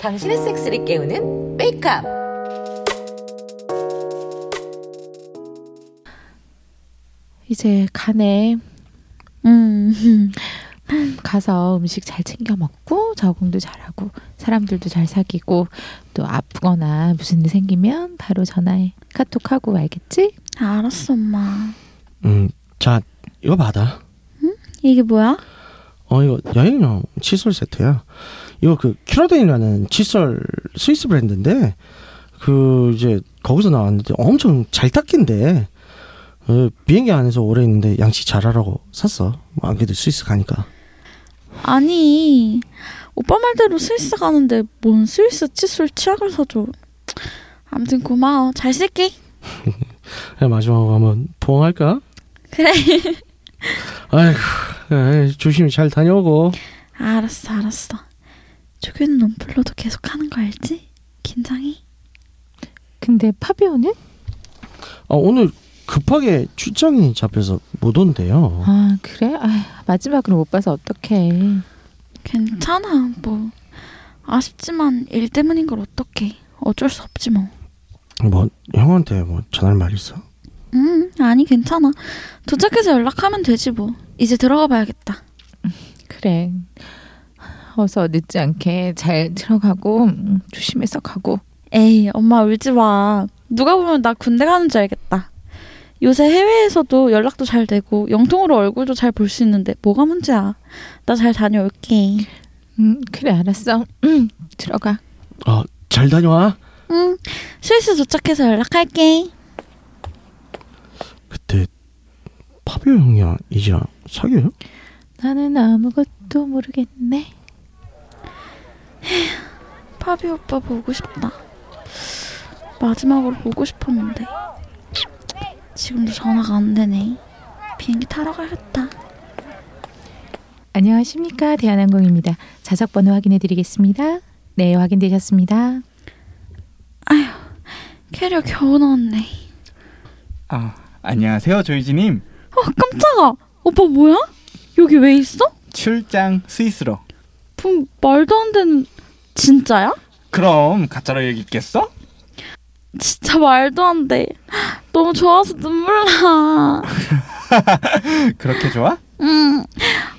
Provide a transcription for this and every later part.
당신의 섹스를 깨우는 메이크업. 이제 가네. 음. 가서 음식 잘 챙겨 먹고 적응도 잘하고 사람들도 잘 사귀고 또 아프거나 무슨 일 생기면 바로 전화해 카톡하고 알겠지? 알았어, 엄마. 음, 자, 이거 받아. 이게 뭐야? 어, 이거 여행용 칫솔 세트야. 이거 그 큐라덴이라는 칫솔 스위스 브랜드인데 그 이제 거기서 나왔는데 엄청 잘 닦인대. 어, 비행기 안에서 오래 있는데 양치 잘하라고 샀어. 뭐 안 그래도 스위스 가니까. 아니, 오빠 말대로 스위스 가는데 뭔 스위스 칫솔 치약을 사줘. 아무튼 고마워. 잘 쓸게. 마지막으로 한번 포옹할까? 그래. 아이고, 에이, 조심히 잘 다녀오고. 알았어, 알았어. 조교는 롬플로도 계속 하는 거 알지? 긴장해. 근데 파비오는? 아, 오늘 급하게 출장이 잡혀서 못 온대요. 아 그래? 아, 마지막으로 못 봐서 어떡해 괜찮아, 뭐. 아쉽지만 일 때문인 걸 어떡해. 어쩔 수 없지 뭐. 뭐 형한테 뭐 전할 말 있어? 음, 아니 괜찮아. 도착해서 연락하면 되지 뭐. 이제 들어가 봐야겠다. 그래 어서 늦지 않게 잘 들어가고 음, 조심해서 가고 에이, 엄마 울지 마. 누가 보면 나 군대 가는 줄 알겠다. 요새 해외에서도 연락도 잘 되고 영통으로 얼굴도 잘 볼 수 있는데 뭐가 문제야. 나 잘 다녀올게. 음 그래 알았어 음 들어가 어, 잘 다녀와. 응, 스위스 도착해서 연락할게. 그때 파비오 형이랑 이지랑 사귀어요? 나는 아무것도 모르겠네 파비 오빠 보고 싶다. 마지막으로 보고 싶었는데. 지금도 전화가 안 되네. 비행기 타러 가야겠다. 안녕하십니까 대한항공입니다 좌석 번호 확인해 드리겠습니다 네 확인되셨습니다 캐리어 겨우 넣었네. 아, 안녕하세요, 조이지님. 어, 깜짝아! 오빠 뭐야? 여기 왜 있어? 출장 스위스로. 분 말도 안 되는 진짜야? 그럼 가짜로 얘기 있겠어? 진짜 말도 안 돼. 너무 좋아서 눈물 나. 그렇게 좋아? 응.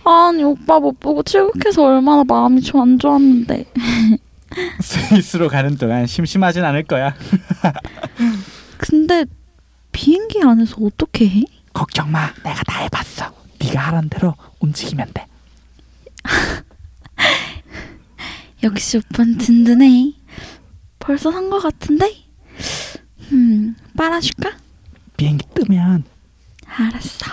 아니 오빠 못 보고 출국해서 얼마나 마음이 좀 안 좋았는데. 스위스로 가는 동안 심심하진 않을 거야. 근데 비행기 안에서 어떻게 해? 걱정 마, 내가 다 해봤어. 네가 하란 대로 움직이면 돼. 역시 오빠는 든든해. 벌써 산거 같은데? 음, 빨아줄까? 비행기 뜨면 알았어.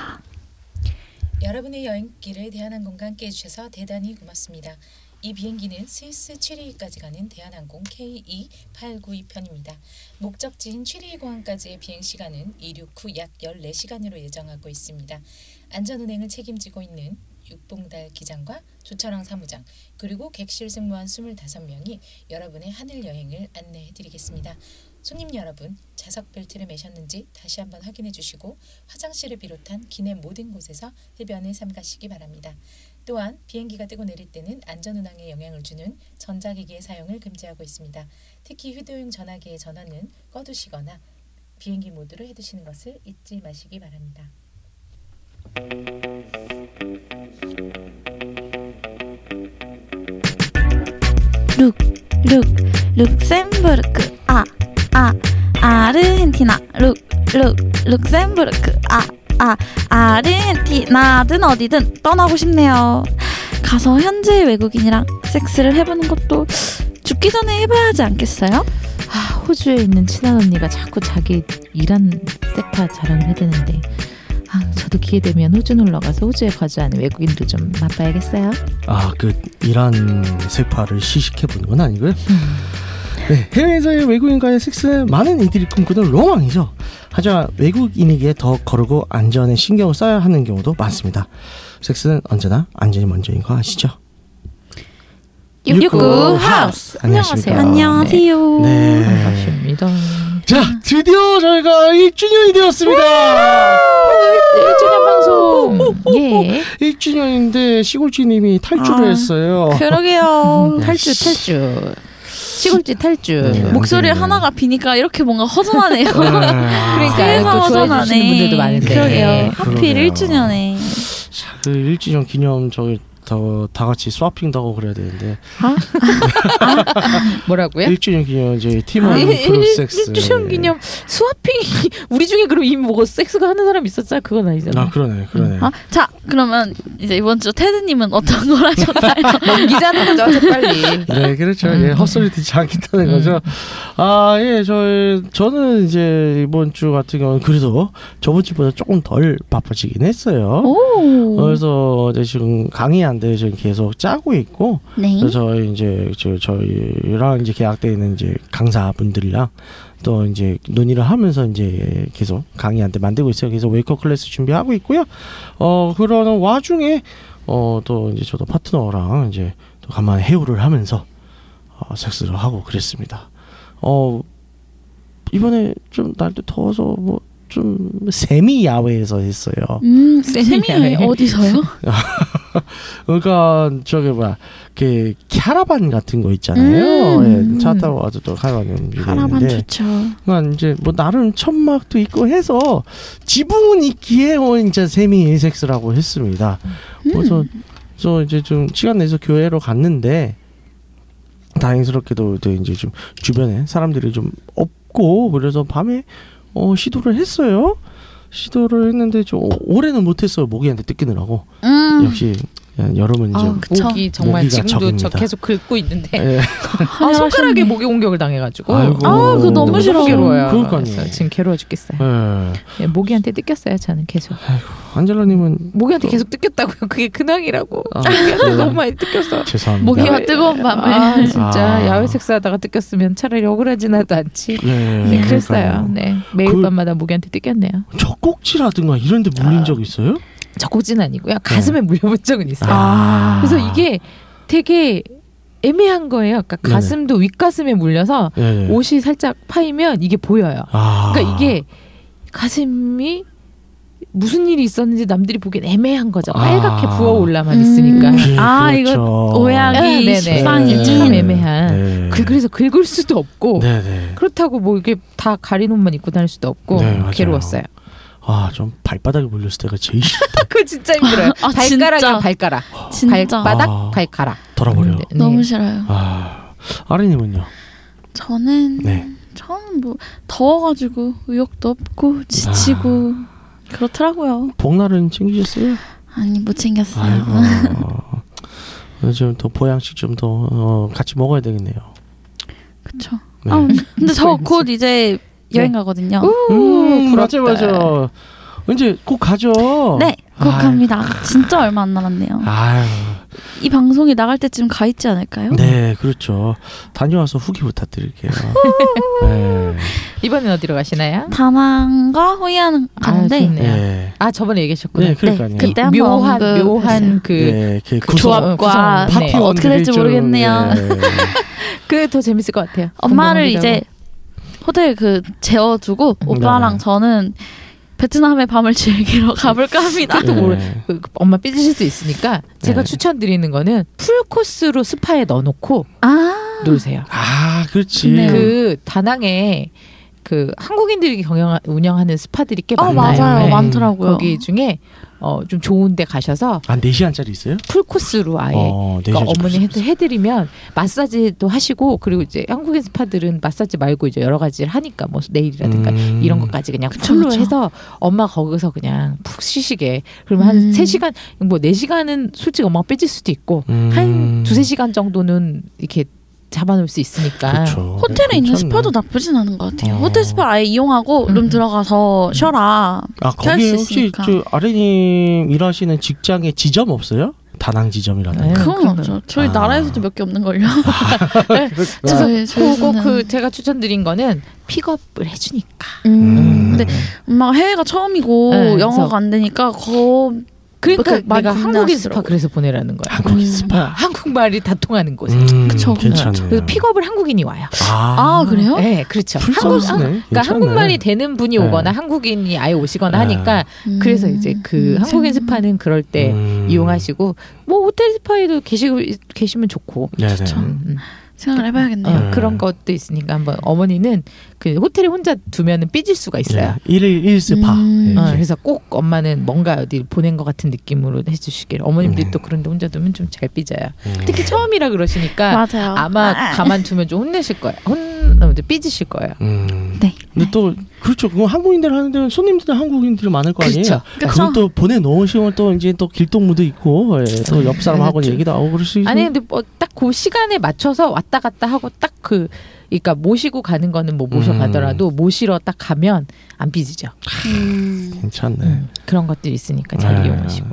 여러분의 여행길을 대한항공과 함께 해주셔서 대단히 고맙습니다. 이 비행기는 스위스 취리히까지 가는 대한항공 KE892편입니다. 목적지인 취리히 공항까지의 비행 시간은 이륙 후 약 14시간으로 예정하고 있습니다. 안전운행을 책임지고 있는 육봉달 기장과 조철왕 사무장 그리고 객실 승무원 25명이 여러분의 하늘 여행을 안내해 드리겠습니다. 손님 여러분, 좌석 벨트를 매셨는지 다시 한번 확인해 주시고 화장실을 비롯한 기내 모든 곳에서 흡연을 삼가시기 바랍니다. 또한 비행기가 뜨고 내릴 때는 안전운항에 영향을 주는 전자기기의 사용을 금지하고 있습니다. 특히 휴대용 전화기의 전원은 꺼두시거나 비행기 모드로 해두시는 것을 잊지 마시기 바랍니다. 룩, 룩, 룩셈부르크, 아, 아, 아르헨티나, 룩, 룩, 룩셈부르크, 아, 아, 아르헨티나든 어디든 떠나고 싶네요. 가서 현지 외국인이랑 섹스를 해보는 것도 죽기 전에 해봐야 하지 않겠어요? 아, 호주에 있는 친한 언니가 자꾸 자기 일한 섹파 자랑을 해대는데 아, 저도 기회 되면 호주 놀러 가서 호주에 거주하는 외국인도 좀 맛봐야겠어요. 아, 그 이란 세파를 시식해 보는 건 아니고요. 네, 해외에서의 외국인과의 섹스는 많은 이들이 꿈꾸는 로망이죠. 하지만 외국인에게 더 거르고 안전에 신경을 써야 하는 경우도 많습니다. 섹스는 언제나 안전이 먼저인 거 아시죠? 육구 하우스. 안녕하세요. 안녕하세요. 네. 반갑습니다. 자, 드디어 저희가 1주년이 되었습니다. 1주년 방송. 예. 1주년인데 시골쥐님이 탈주를 아, 했어요. 그러게요. 탈주 탈주. 시골집 탈주. 네. 목소리 안 되네요. 하나가 비니까 이렇게 뭔가 허전하네요. 그러니까 그래서 그래서 또 좋아해 주시는 허전하네. 분들도 많은데. 그러게요. 하필 그러게요. 1주년에. 자, 그 1주년 기념 저희 다, 다 같이 스와핑도 하고 그래야 되는데 뭐라고요? 1주년 기념 저희 팀원 아, 프로 섹스 1주년 기념 스와핑 우리 중에 그럼 이미 뭐 섹스가 하는 사람 있었어요? 그건 아니잖아. 아 그러네 그러네 아, 자, 그러면 이제 이번 주 테드님은 어떤 걸 하셨나요? 넘기자는 거죠, 저 빨리. 네 그렇죠 음. 예 헛소리 듣지 않겠다는 거죠 아예 저희 저는 이제 이번 주 같은 경우는 그래도 저번 주보다 조금 덜 바빠지긴 했어요 오. 그래서 이제 지금 강의한 데 지금 계속 짜고 있고 네. 그래서 저희 이제 저 저희랑 이제 계약돼 있는 이제 강사분들이랑 또 이제 논의를 하면서 이제 계속 강의안도 만들고 있어요. 그래서 웨이크업 클래스 준비하고 있고요. 어 그러는 와중에 어 또 이제 저도 파트너랑 이제 또 간만에 해후를 하면서 어, 섹스를 하고 그랬습니다. 어 이번에 좀 날도 더워서 뭐 좀 세미 야외에서 했어요. 음, semi semi 어디서요? 그러니까 저기 뭐야 그 캐러반 같은 거 있잖아요. 음. 예, 차 타고 와서 또 캐러반 카라반 있는데 좋죠. 그러니까 이제 뭐 나름 천막도 있고 해서 지붕은 있기에 어, 이제 세미 섹스라고 했습니다. 그래서 저 이제 좀 시간 내서 교회로 갔는데 다행스럽게도 또 이제 좀 주변에 사람들이 좀 없고 그래서 밤에 어 시도를 했어요. 시도를 했는데 좀 올해는 못했어요. 모기한테 뜯기느라고. 음. 역시 여름은 이제 아, 그쵸. 목이 정말 지금도 저 적입니다. 계속 긁고 있는데 예. 아, 손가락에 모기 공격을 당해가지고 아이고. 아, 그거 너무 싫어. 괴로워요. 그러니까요. 지금 괴로워 죽겠어요. 예. 예, 모기한테 뜯겼어요. 저는 계속 안젤라님은 모기한테 계속 뜯겼다고요. 그게 근황이라고. 아, 모기한테 네. 너무 많이 뜯겼어. 죄송합니다. 모기가 뜨거운 밤에. 아 진짜 아. 야외 섹스하다가 뜯겼으면 차라리 억울하진 하도 않지. 예, 네, 그랬어요. 그러니까요. 네 매일 그- 밤마다 모기한테 뜯겼네요. 젖꼭지라든가 이런 데 물린 아. 적 있어요? 저고지는 아니고요. 가슴에 물려본 적은 있어요. 아. 그래서 이게 되게 애매한 거예요. 그러니까 네네. 가슴도 윗가슴에 물려서 예, 예. 옷이 살짝 파이면 이게 보여요. 아. 그러니까 이게 가슴이 무슨 일이 있었는지 남들이 보기엔 애매한 거죠. 빨갛게 아. 부어 올라만 있으니까. 음. 예, 아, 그렇죠. 이거 아, 네네. 십상이지. 참 애매한. 네. 그, 그래서 긁을 수도 없고 네네. 그렇다고 뭐 이게 다 가린 옷만 입고 다닐 수도 없고 네. 괴로웠어요. 아, 좀 발바닥에 물렸을 때가 제일 싫다. 그거 진짜 힘들어요. 아, 발가락이랑 진짜. 발가락, 진짜 발바닥, 아. 발가락. 돌아버려. 네. 너무 싫어요. 아, 아린님은요? 저는 네. 저는 뭐 더워가지고 의욕도 없고 지치고 그렇더라고요. 복날은 챙기셨어요? 아니 못 챙겼어요. 요즘 더 보양식 좀더 어, 같이 먹어야 되겠네요. 그쵸. 네. 아, 근데 저 곧 이제 여행 가거든요. 우, 음, 맞아. 맞아. 이제 꼭 가죠. 네, 곧 아이. 갑니다. 진짜 얼마 안 남았네요. 아유, 이 방송이 나갈 때쯤 가 있지 않을까요? 네, 그렇죠. 다녀와서 후기 부탁드릴게요. 네. 이번엔 어디로 가시나요? 다낭과 호이안 가는데 좋네. 네. 아 저번에 얘기하셨구나. 네, 그러니까요. 그때 한번 묘한 언급했어요. 묘한 그 네, 그 그 조합- 조합과 네. 어, 어떻게 될지 모르겠네요. 네. 그게 더 재밌을 것 같아요. 엄마를 이제. 호텔 그 재워두고 오빠랑 네. 저는 베트남의 밤을 즐기러 가볼까 합니다. 그것도 모르. 네. 그 엄마 삐지실 수 있으니까 제가 네. 추천드리는 거는 풀 코스로 스파에 넣어놓고 아, 놀세요. 아, 그렇지. 좋네요. 그 다낭에 그 한국인들이 경영 운영하는 스파들이 꽤 어 많아요. 맞아요, 네. 많더라고요. 거기 중에 어, 좀 좋은데 가셔서 한 4 시간짜리 있어요? 풀 코스로 아예 어, 네 그러니까 시간짜리 어머니. 해드, 해드리면 마사지도 하시고 그리고 이제 한국인 스파들은 마사지 말고 이제 여러 가지를 하니까 뭐 네일이라든가 음. 이런 것까지 그냥 그쵸, full로 그쵸. 해서 엄마 거기서 그냥 푹 쉬시게 그러면 한 음. 세시간뭐 네시간은 솔직히 엄마가 삐질 수도 있고 음. 한 두세 시간 정도는 이렇게 잡아놓을 수 있으니까 그렇죠. 호텔에 있는 괜찮네. 스파도 나쁘진 않은 것 같아요. 어. 호텔 스파 아예 이용하고 음. 룸 들어가서 쉬어라. 아, 수 혹시. 저 아레님 일하시는 직장에 지점 없어요? 다낭 지점이라든가. 네. 그건 그러면- 없죠. 저희 아. 나라에서도 몇 개 없는 걸요. 그래서 저희- 그거 저희는- 그 제가 추천드린 거는 픽업을 해주니까 음. 음. 근데 엄마가 해외가 처음이고 네, 영어가 그래서- 안 되니까 거 그러니까 그 많이 내가 한국인 스파. 그래서 보내라는 거야. 한국인 어, 스파. 한국말이 다 통하는 곳에. 음, 그쵸. 괜찮네. 그래서 픽업을 한국인이 와요. 아, 그래요? 네, 그렇죠. 한국. 한- 그러니까 괜찮네. 한국말이 되는 분이 네. 오거나 한국인이 아예 오시거나 네. 하니까 음. 그래서 이제 그 음, 한국인 참. 스파는 그럴 때 음. 이용하시고 뭐 호텔 스파에도 계시고 계시면 좋고. 음, 음. 생각을 해봐야겠네요. 어, 네. 그런 것도 있으니까 한번 어머니는 그 호텔에 혼자 두면은 삐질 수가 있어요. 예, 일일 일 스파. 음. 예, 어. 그래서 꼭 엄마는 뭔가 어디 보낸 것 같은 느낌으로 해주시길. 어머님들이 음. 또 그런데 혼자 두면 좀 잘 삐져요. 음. 특히 처음이라 그러시니까 맞아요. 아마 아. 가만 두면 좀 혼내실 거예요. 혼 삐지실 거예요. 음. 네. 근데 또 그렇죠. 그거 한국인들 하는 데는 손님들은 한국인들이 많을 거 아니에요. 그렇죠. 그걸 또 보내 놓으시면 또 이제 또 길동무도 있고 예, 또옆 사람하고 그렇죠. 얘기도 하고 그럴 수 있고. 아니 근데 뭐 딱 그 시간에 맞춰서 왔다 갔다 하고 딱 그 그러니까 모시고 가는 거는 뭐 모셔가더라도 모시러 딱 가면 안 삐지죠. 음. 괜찮네. 음, 그런 것들이 있으니까 잘 네. 이용하시고.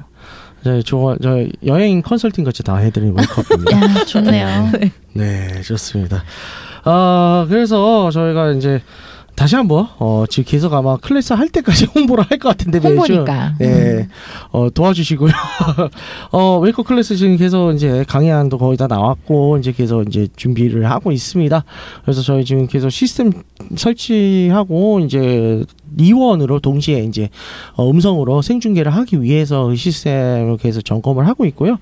저, 저, 저 여행 컨설팅 같이 다 해드리는 웨이크업입니다. 야, 좋네요. 네, 좋습니다. 아, 그래서 저희가 이제 다시 한번 어, 지금 계속 아마 클래스 할 때까지 홍보를 할 것 같은데 매주 홍보니까. 네, 음. 어, 도와주시고요. 어, 웨이크업 클래스 지금 계속 이제 강의안도 거의 다 나왔고 이제 계속 이제 준비를 하고 있습니다. 그래서 저희 지금 계속 시스템 설치하고 이제 이원으로 동시에 이제 어, 음성으로 생중계를 하기 위해서 그 시스템을 계속 점검을 하고 있고요.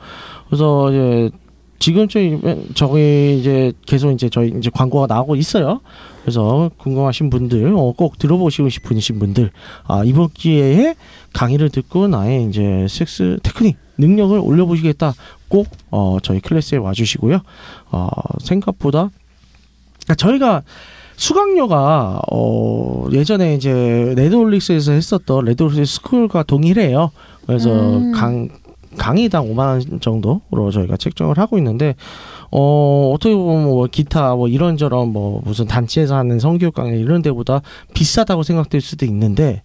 그래서 이제 지금 저희 저희 이제 계속 이제 저희 이제 광고가 나오고 있어요. 그래서 궁금하신 분들 어, 꼭 들어보시고 싶으신 분들 아, 이번 기회에 강의를 듣고 나의 이제 섹스 테크닉 능력을 올려보시겠다 꼭 어, 저희 클래스에 와주시고요. 어, 생각보다 그러니까 저희가 수강료가 어, 예전에 이제 레드홀릭스에서 했었던 레드홀릭스 스쿨과 동일해요. 그래서 음. 강 강의당 5만 원 정도로 저희가 책정을 하고 있는데 어 어떻게 보면 뭐 기타 뭐 이런저런 뭐 무슨 단체에서 하는 성교육 강의 이런 데보다 비싸다고 생각될 수도 있는데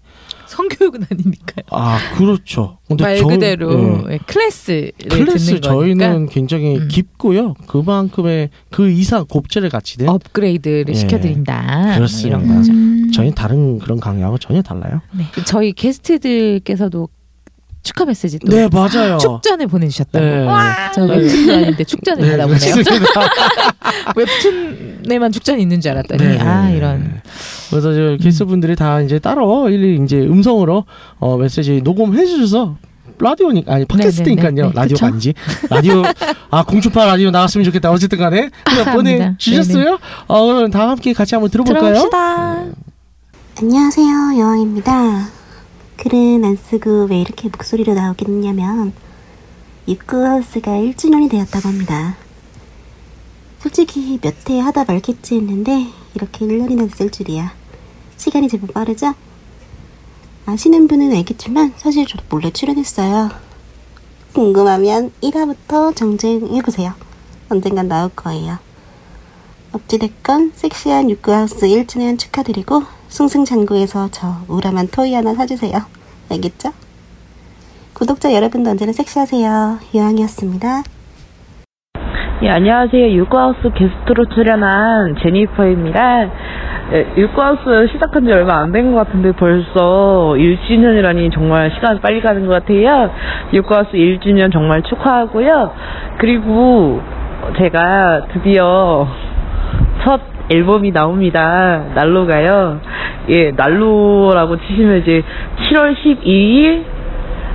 성교육은 아니니까요. 아 그렇죠. 말 저희- 그대로 클래스를 클래스 듣는 저희는 거니까 굉장히 음. 깊고요. 그만큼의 그 이상 곱절을 갖추는 업그레이드를 예. 시켜드린다. 그렇습니다. 뭐 거죠. 음. 저희는 다른 그런 강의하고 전혀 달라요. 네. 저희 게스트들께서도 축하 메시지 또 네 맞아요. 축전을 보내주셨다고. 네. 저 네. 웹툰도 아닌데 축전을 네, 받아보네요. 웹툰에만 축전이 있는 줄 알았더니 네, 아 네. 이런 그래서 저 게스트 분들이 다 이제 따로 일일이 이제 음성으로 어, 메시지 녹음해 주셔서 라디오니까 아니 팟캐스트니까요. 네, 네, 네. 라디오가 그쵸? 아니지. 라디오 아 공중파 라디오 나왔으면 좋겠다. 어쨌든 간에 그냥. 보내 주셨어요. 어 그럼 다 함께 같이 한번 들어볼까요? 들어봅시다. 안녕하세요, 여왕입니다. 글은 안 쓰고 왜 이렇게 목소리로 나오겠냐면, 입구하우스가 1주년이 되었다고 합니다. 솔직히 몇 회 하다 말겠지 했는데, 이렇게 1년이나 됐을 줄이야. 시간이 제법 빠르죠? 아시는 분은 알겠지만, 사실 저도 몰래 출연했어요. 궁금하면 1화부터 정주행해보세요. 언젠간 나올 거예요. 어찌됐건 섹시한 육구하우스 1주년 축하드리고 승승장구해서 저 우람한 토이 하나 사주세요. 알겠죠? 구독자 여러분도 언제나 섹시하세요. 유황이었습니다. 예, 안녕하세요. 육구하우스 게스트로 출연한 제니퍼입니다. 예, 육구하우스 시작한 지 얼마 안 된 것 같은데 벌써 1주년이라니 정말 시간 빨리 가는 것 같아요. 육구하우스 1주년 정말 축하하고요. 그리고 제가 드디어 첫 앨범이 나옵니다. 난로가요. 예, 난로라고 치시면 이제 7월 12일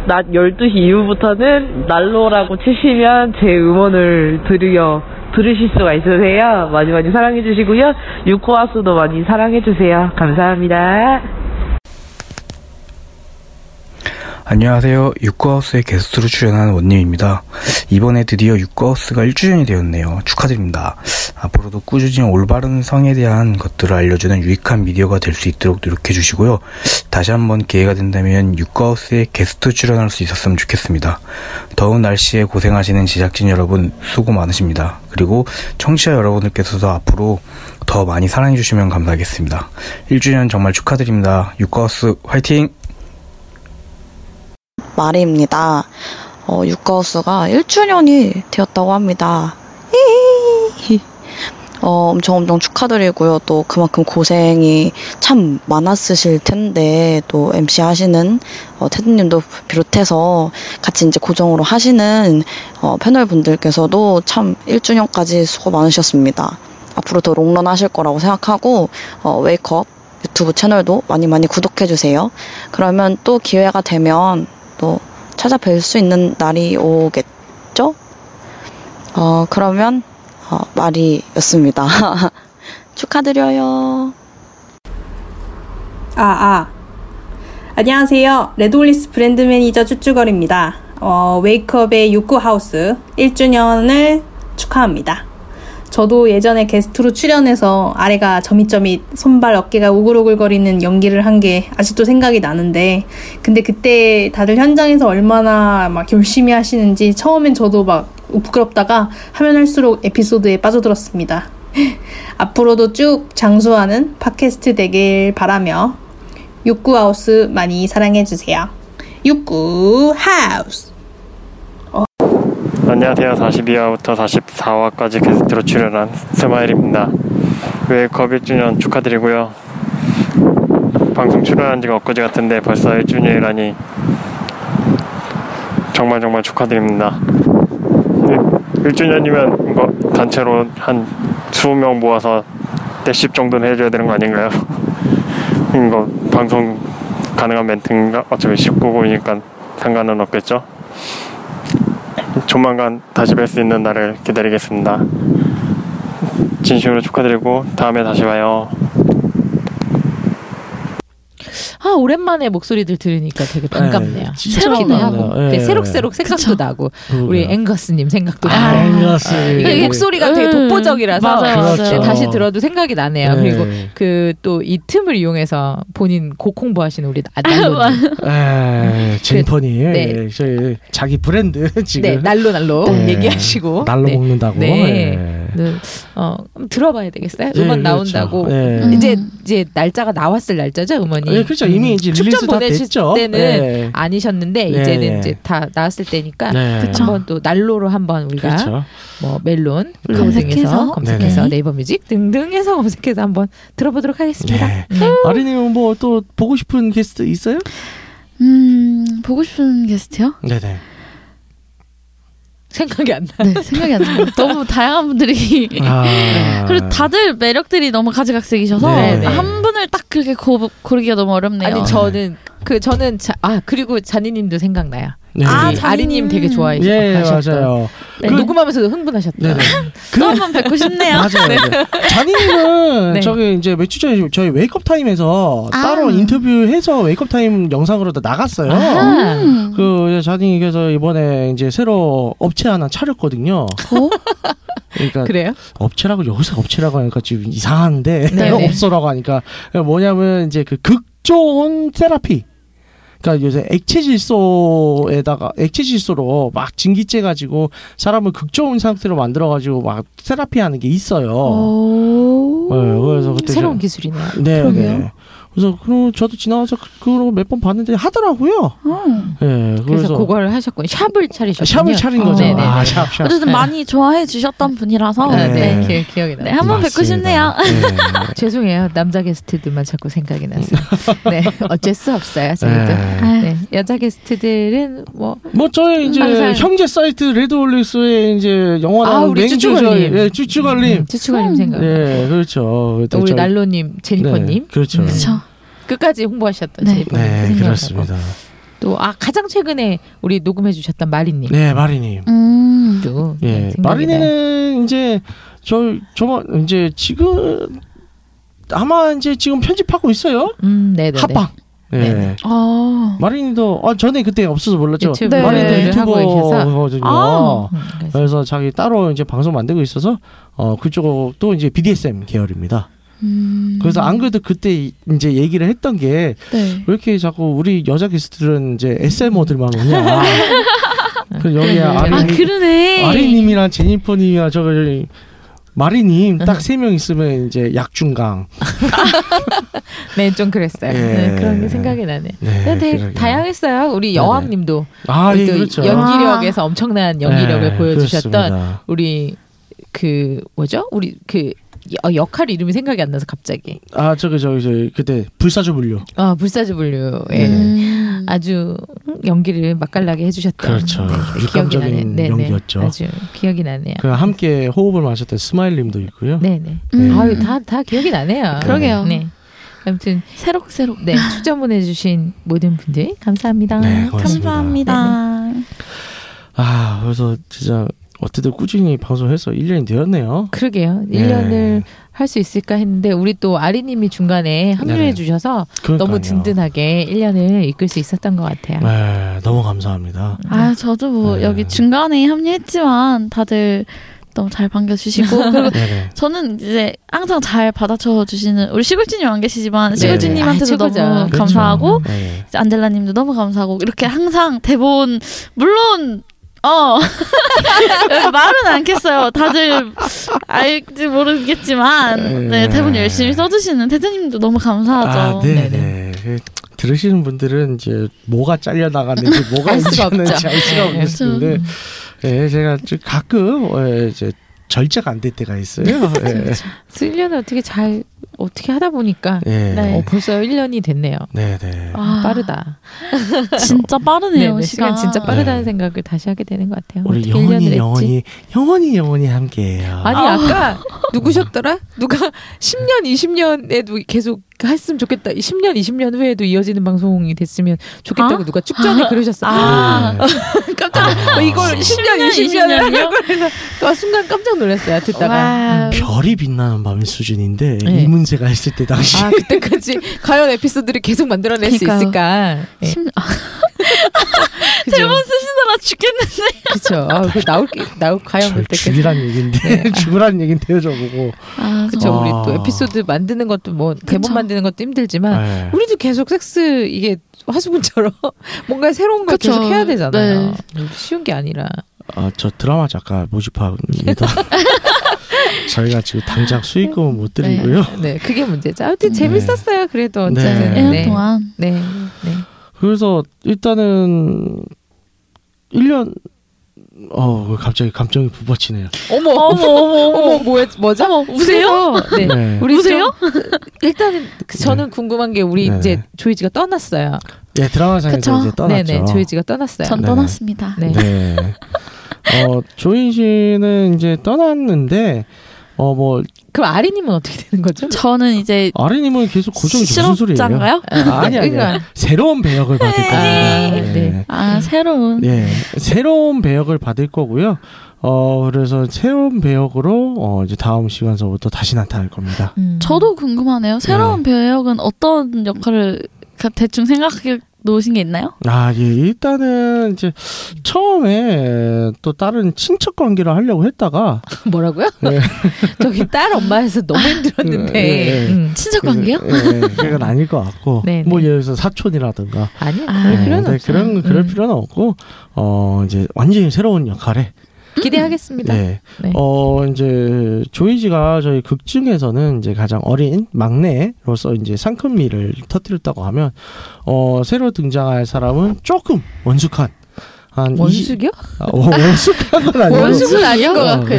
낮 12시 이후부터는 난로라고 치시면 제 음원을 들으여 들으실 수가 있으세요. 많이 많이 사랑해 주시고요. 유코하수도 많이 사랑해 주세요. 감사합니다. 안녕하세요. 육구하우스의 게스트로 출연한 원님입니다. 이번에 드디어 육구하우스가 1주년이 되었네요. 축하드립니다. 앞으로도 꾸준히 올바른 성에 대한 것들을 알려주는 유익한 미디어가 될 수 있도록 노력해 주시고요. 다시 한번 기회가 된다면 육구하우스에 게스트 출연할 수 있었으면 좋겠습니다. 더운 날씨에 고생하시는 제작진 여러분 수고 많으십니다. 그리고 청취자 여러분들께서도 앞으로 더 많이 사랑해 주시면 감사하겠습니다. 1주년 정말 축하드립니다. 육구하우스 화이팅! 말입니다. 어, 육가우스가 1주년이 되었다고 합니다. 어, 엄청 엄청 축하드리고요. 또 그만큼 고생이 참 많았으실 텐데 또 MC 하시는 어, 테드님도 비롯해서 같이 이제 고정으로 하시는 어, 패널 분들께서도 참 1주년까지 수고 많으셨습니다. 앞으로 더 롱런 하실 거라고 생각하고 어, 웨이크업 유튜브 채널도 많이 많이 구독해 주세요. 그러면 또 기회가 되면 또 찾아뵐 수 있는 날이 오겠죠? 어, 그러면 어, 말이였습니다. 축하드려요. 아, 아. 안녕하세요. 레드홀릭스 브랜드 매니저 쭈쭈걸입니다. 어, 웨이크업의 유쿠하우스 1주년을 축하합니다. 저도 예전에 게스트로 출연해서 아래가 저밋저밋 손발 어깨가 오글오글거리는 연기를 한 게 아직도 생각이 나는데 근데 그때 다들 현장에서 얼마나 막 열심히 하시는지 처음엔 저도 막 부끄럽다가 하면 할수록 에피소드에 빠져들었습니다. 앞으로도 쭉 장수하는 팟캐스트 되길 바라며 육구하우스 많이 사랑해주세요. 육구하우스! 안녕하세요. 42화부터 44화까지 게스트로 출연한 스마일입니다. Wake Up 1주년 축하드리고요. 방송 출연한 지가 엊그제 같은데 벌써 1주년이라니 정말 정말 축하드립니다. 1주년이면 뭐 단체로 한 20명 모아서 떼씹 정도는 해줘야 되는 거 아닌가요? 이거 방송 가능한 멘트인가? 어차피 19금이니까 상관은 없겠죠? 조만간 다시 뵐 수 있는 날을 기다리겠습니다. 진심으로 축하드리고 다음에 다시 봐요. 아 오랜만에 목소리들 들으니까 되게 반갑네요. 네, 새롭기도. 하고 네. 네, 새록새록 생각도 나고 우리 그러게요. 앵거스님 생각도 아, 나고 앵거스. 이게 목소리가 되게 음, 독보적이라서. 네, 다시 들어도 생각이 나네요. 네. 그리고 그 또 이 틈을 이용해서 본인 곡 홍보하시는 우리 난로님, 에, 제니퍼님, 네. 예, 저희 자기 브랜드 지금 네 날로 날로 네. 얘기하시고 날로 네. 먹는다고. 네. 예. 네. 어 들어봐야 되겠어요. 네, 음원 그렇죠. 나온다고 네. 음. 이제 이제 날짜가 나왔을 날짜죠 음원이. 예, 그렇죠. 이미 이제 축전 release 다 보내실 됐죠. 때는 네. 아니셨는데 네, 이제는 네. 이제 다 나왔을 때니까 네. 한번 또 날로 한번 우리가 그렇죠. 뭐 멜론 검색해서. 검색해서 네네. 네이버 뮤직 등등해서 검색해서 한번 들어보도록 하겠습니다. 네. 네. 아리님은 뭐또 보고 싶은 게스트 있어요? 음, 보고 싶은 게스트요? 네네. 생각이 안 나. 네, 생각이 안 나요. 너무 다양한 분들이. 아. 그리고 다들 매력들이 너무 가지각색이셔서 네, 네. 한 분을 딱 그렇게 고, 고르기가 너무 어렵네요. 아니 저는 그 저는 자, 아 그리고 자니님도 생각나요. 네. 아, 우리 자니님. 아리님 되게 좋아하셨던. 예, 맞아요. 네, 그- 녹음하면서도 흥분하셨던. 네네. 그, 또한번 뵙고 싶네요. 맞아요. 맞아요. 자니님은 네. 저기 이제 며칠 전에 저희 Wake Up Time에서 아. 따로 인터뷰해서 Wake Up Time 영상으로도 나갔어요. 아하. 음. 그 자니께서 이번에 이제 새로 업체 하나 차렸거든요. 어? 그러니까 그래요? 업체라고 여기서 업체라고 하니까 지금 이상한데. 업소라고 하니까 뭐냐면 이제 그 극조온 세라피. 그러니까 요새 액체 질소에다가 액체 질소로 막 증기째 가지고 사람을 극조온 상태로 만들어 가지고 막 세라피 하는 게 있어요. 오. 네, 그래서 그때 새로운 저- 기술이네요. 네, 그러게요. 네. 그래서 그럼 저도 지나가서 그- 그거 몇번 봤는데 하더라고요. 음. 네, 그래서, 그래서 하셨군요. 샵을 차리셨군요. 샵을 차린 거죠. 네네네. 아, 샵, 샵. 어쨌든 네. 많이 좋아해 주셨던 분이라서 아, 네, 네. 기, 기억이 나요. 네, 한번 뵙고 싶네요. 네. 죄송해요. 남자 게스트들만 자꾸 생각이 나서. 네, 어쩔 수 없어요. 저희도. 네. 네, 여자 게스트들은 뭐 뭐 저희 이제 항상- 형제 사이트 레드올리스의 이제 아, 우리 맹주 쭈쭈걸님. 저희, 예, 쭈쭈걸님. 추추걸님 생각. 네, 그렇죠. 또 우리 저희- 난로님, 제니퍼님. 네, 그렇죠. 음. 그렇죠. 끝까지 홍보하셨던 네. 네. 그렇습니다. 또 아 가장 최근에 우리 녹음해주셨던 마리님. 네, 마리님. 음. 또 예, 네. 마리네는 이제 저 저만 이제 지금 아마 이제 지금 편집하고 있어요. 음, 네네네. 합방. 예. 네네. 아. 마리님도 아 전에 그때 없어서 몰랐죠. 유튜브 네. 네. 계셔서. 유튜버거든요. 아. 음, 그래서 그래서 자기 따로 이제 방송 만들고 있어서 어 그쪽도 이제 BDSM 계열입니다. 음. 그래서 안 그래도 그때 이- 이제 얘기를 했던 게왜 네. 이렇게 자꾸 우리 여자 게스트들은 이제 SM어들만 오냐. 그 여기에 그러네. 아, 그러네. 아리님이랑 제니퍼님이랑 저기 마리님 딱 세 명 있으면 이제 약중강. 네, 좀 그랬어요. 예. 네, 그런 게 생각이 나네. 네, 네, 되게 그러게요. 다양했어요. 우리 네네. 여왕님도 아, 예, 또 그렇죠. 연기력에서 엄청난 연기력을 네, 보여주셨던 그렇습니다. 우리 그 뭐죠? 우리 그 여- 역할 이름이 생각이 안 나서 갑자기. 아 저기 저기 저기 그때 불사조 분류. 아 불사조 분류. 예. 음. 아주 연기를 맛깔나게 해주셨던. 그렇죠. 네, 기억이 육감적인 나네요. 네네. 연기였죠. 아주 기억이 나네요. 그 함께 호흡을 마셨던 스마일님도 있고요. 네네. 음. 아유 다 다 기억이 나네요. 그러게요. 네. 아무튼 새록새록. 네 추천 보내주신 모든 분들 감사합니다. 네, 고맙습니다. 감사합니다. 아 그래서 진짜 어쨌든 꾸준히 방송해서 1년이 되었네요. 그러게요. 네. 1년을 할수 있을까 했는데 우리 또 아리님이 중간에 합류해. 주셔서 그러니까요. 너무 든든하게 1년을 이끌 수 있었던 것 같아요. 네, 너무 감사합니다. 아, 저도 뭐 네. 여기 중간에 합류했지만 다들 너무 잘 반겨주시고 그리고. 저는 이제 항상 잘 받아쳐 주시는 우리 시골진님 안 계시지만. 시골진님한테도 아. 너무 그렇죠. 감사하고 네. 안젤라님도 너무 감사하고 이렇게 항상 대본 물론 어 말은 않겠어요. 다들 알지 모르겠지만 네 대본 열심히 써주시는 태태님도 너무 감사하죠. 아, 네네. 그, 들으시는 분들은 이제 뭐가 잘려 나갔는지 뭐가 없죠. 알 수가 네. 없는데, 예, 제가 좀 가끔 예, 이제 절제가 안 될 때가 있어요. 예. 그래서 1년을 어떻게 잘 어떻게 하다 보니까 예. 네. 어, 벌써 1년이 됐네요. 네 네. 아, 빠르다. 진짜 빠르네요. 네네, 시간 시간 진짜 빠르다는 네. 생각을 다시 하게 되는 것 같아요. 우리 어떻게 1년을 영원히 했지? 영원히 영원히 영원히 함께해요. 아니 아 까 누구셨더라? 누가 10년 20년에도 계속 했으면 좋겠다. 10년 20년 후에도 이어지는 방송이 됐으면 좋겠다고 아? 누가 축 전에 그러셨어. 아. 네. 깜짝 어, 이걸 10년 20년을 하고 그래서 또 순간 깜짝 놀랐어요. 듣다가. 와. 별이 빛나는 밤 수준인데 네. 이문세가 했을 때 당시 아 그때까지 과연 에피소드를 계속 만들어낼 수 그러니까요. 있을까? 네. 심... 대본 쓰시느라 죽겠는데. 그렇죠. 아, 그 나올 게 나올 과연 절 그때까지. 죽이란 얘긴데 죽으란 얘긴데요 저보고. 아, 그렇죠. 아. 우리 또 에피소드 만드는 것도 뭐 대본 그쵸. 만드는 것도 힘들지만 네. 우리도 계속 섹스 이게 화수분처럼 뭔가 새로운 걸 그쵸. 계속 해야 되잖아요. 네. 쉬운 게 아니라. 아, 저 드라마 작가 모집합니다. 저희가 지금 당장 수익금은 못 드리고요. 네, 그게 문제죠. 아무튼 재밌었어요. 그래도 네. 어쨌든. 네. 1년 동안. 네, 네. 그래서 일단은 1년 어 갑자기 감정이 북받치네요. 어머, 어머, 어머, 어머, 뭐, 뭐죠? 어머, 우세요? 네. 네. 우리 우세요? 좀 일단은 그 저는 궁금한 게 우리 네. 이제 조이지가 떠났어요. 예, 드라마상에서 그쵸. 이제 떠났죠. 네네, 조이지가 떠났어요. 전 네. 떠났습니다. 네. 네. 어, 조인 씨는 이제 떠났는데 어 뭐 그럼 아리님은 어떻게 되는 거죠? 저는 이제 아리님은 계속 고정이죠. 무슨 소리예요? 아, 아니 아니. 그러니까. 새로운 배역을 받을 겁니다. 아, 네. 네. 아 새로운 예, 새로운 배역을 받을 거고요. 어, 그래서 새로운 배역으로 어, 이제 다음 시간서부터 다시 나타날 겁니다. 음. 저도 궁금하네요. 새로운 배역은 어떤 역할을 가- 대충 생각해 놓으신 게 있나요? 아, 예, 일단은 이제 처음에 또 다른 친척 관계를 하려고 했다가 뭐라고요? 네. 저기 딸 엄마에서 너무 힘들었는데. 네. 음. 친척 관계요? 예, 그건 아닐 것 같고 네, 뭐 네. 예를 들어서 사촌이라든가 아니야. 아, 네, 없어요. 그런 그럴 음. 필요는 없고 어 이제 완전히 새로운 역할에 기대하겠습니다. 네. 네. 어 이제 조이지가 저희 극 중에서는 이제 가장 어린 막내로서 이제 상큼미를 터뜨렸다고 하면 어 새로 등장할 사람은 조금 원숙한 한 20, 원숙이요? 아, 원- 원숙한 건 아니고 원숙은 아닌 것 어, 같고.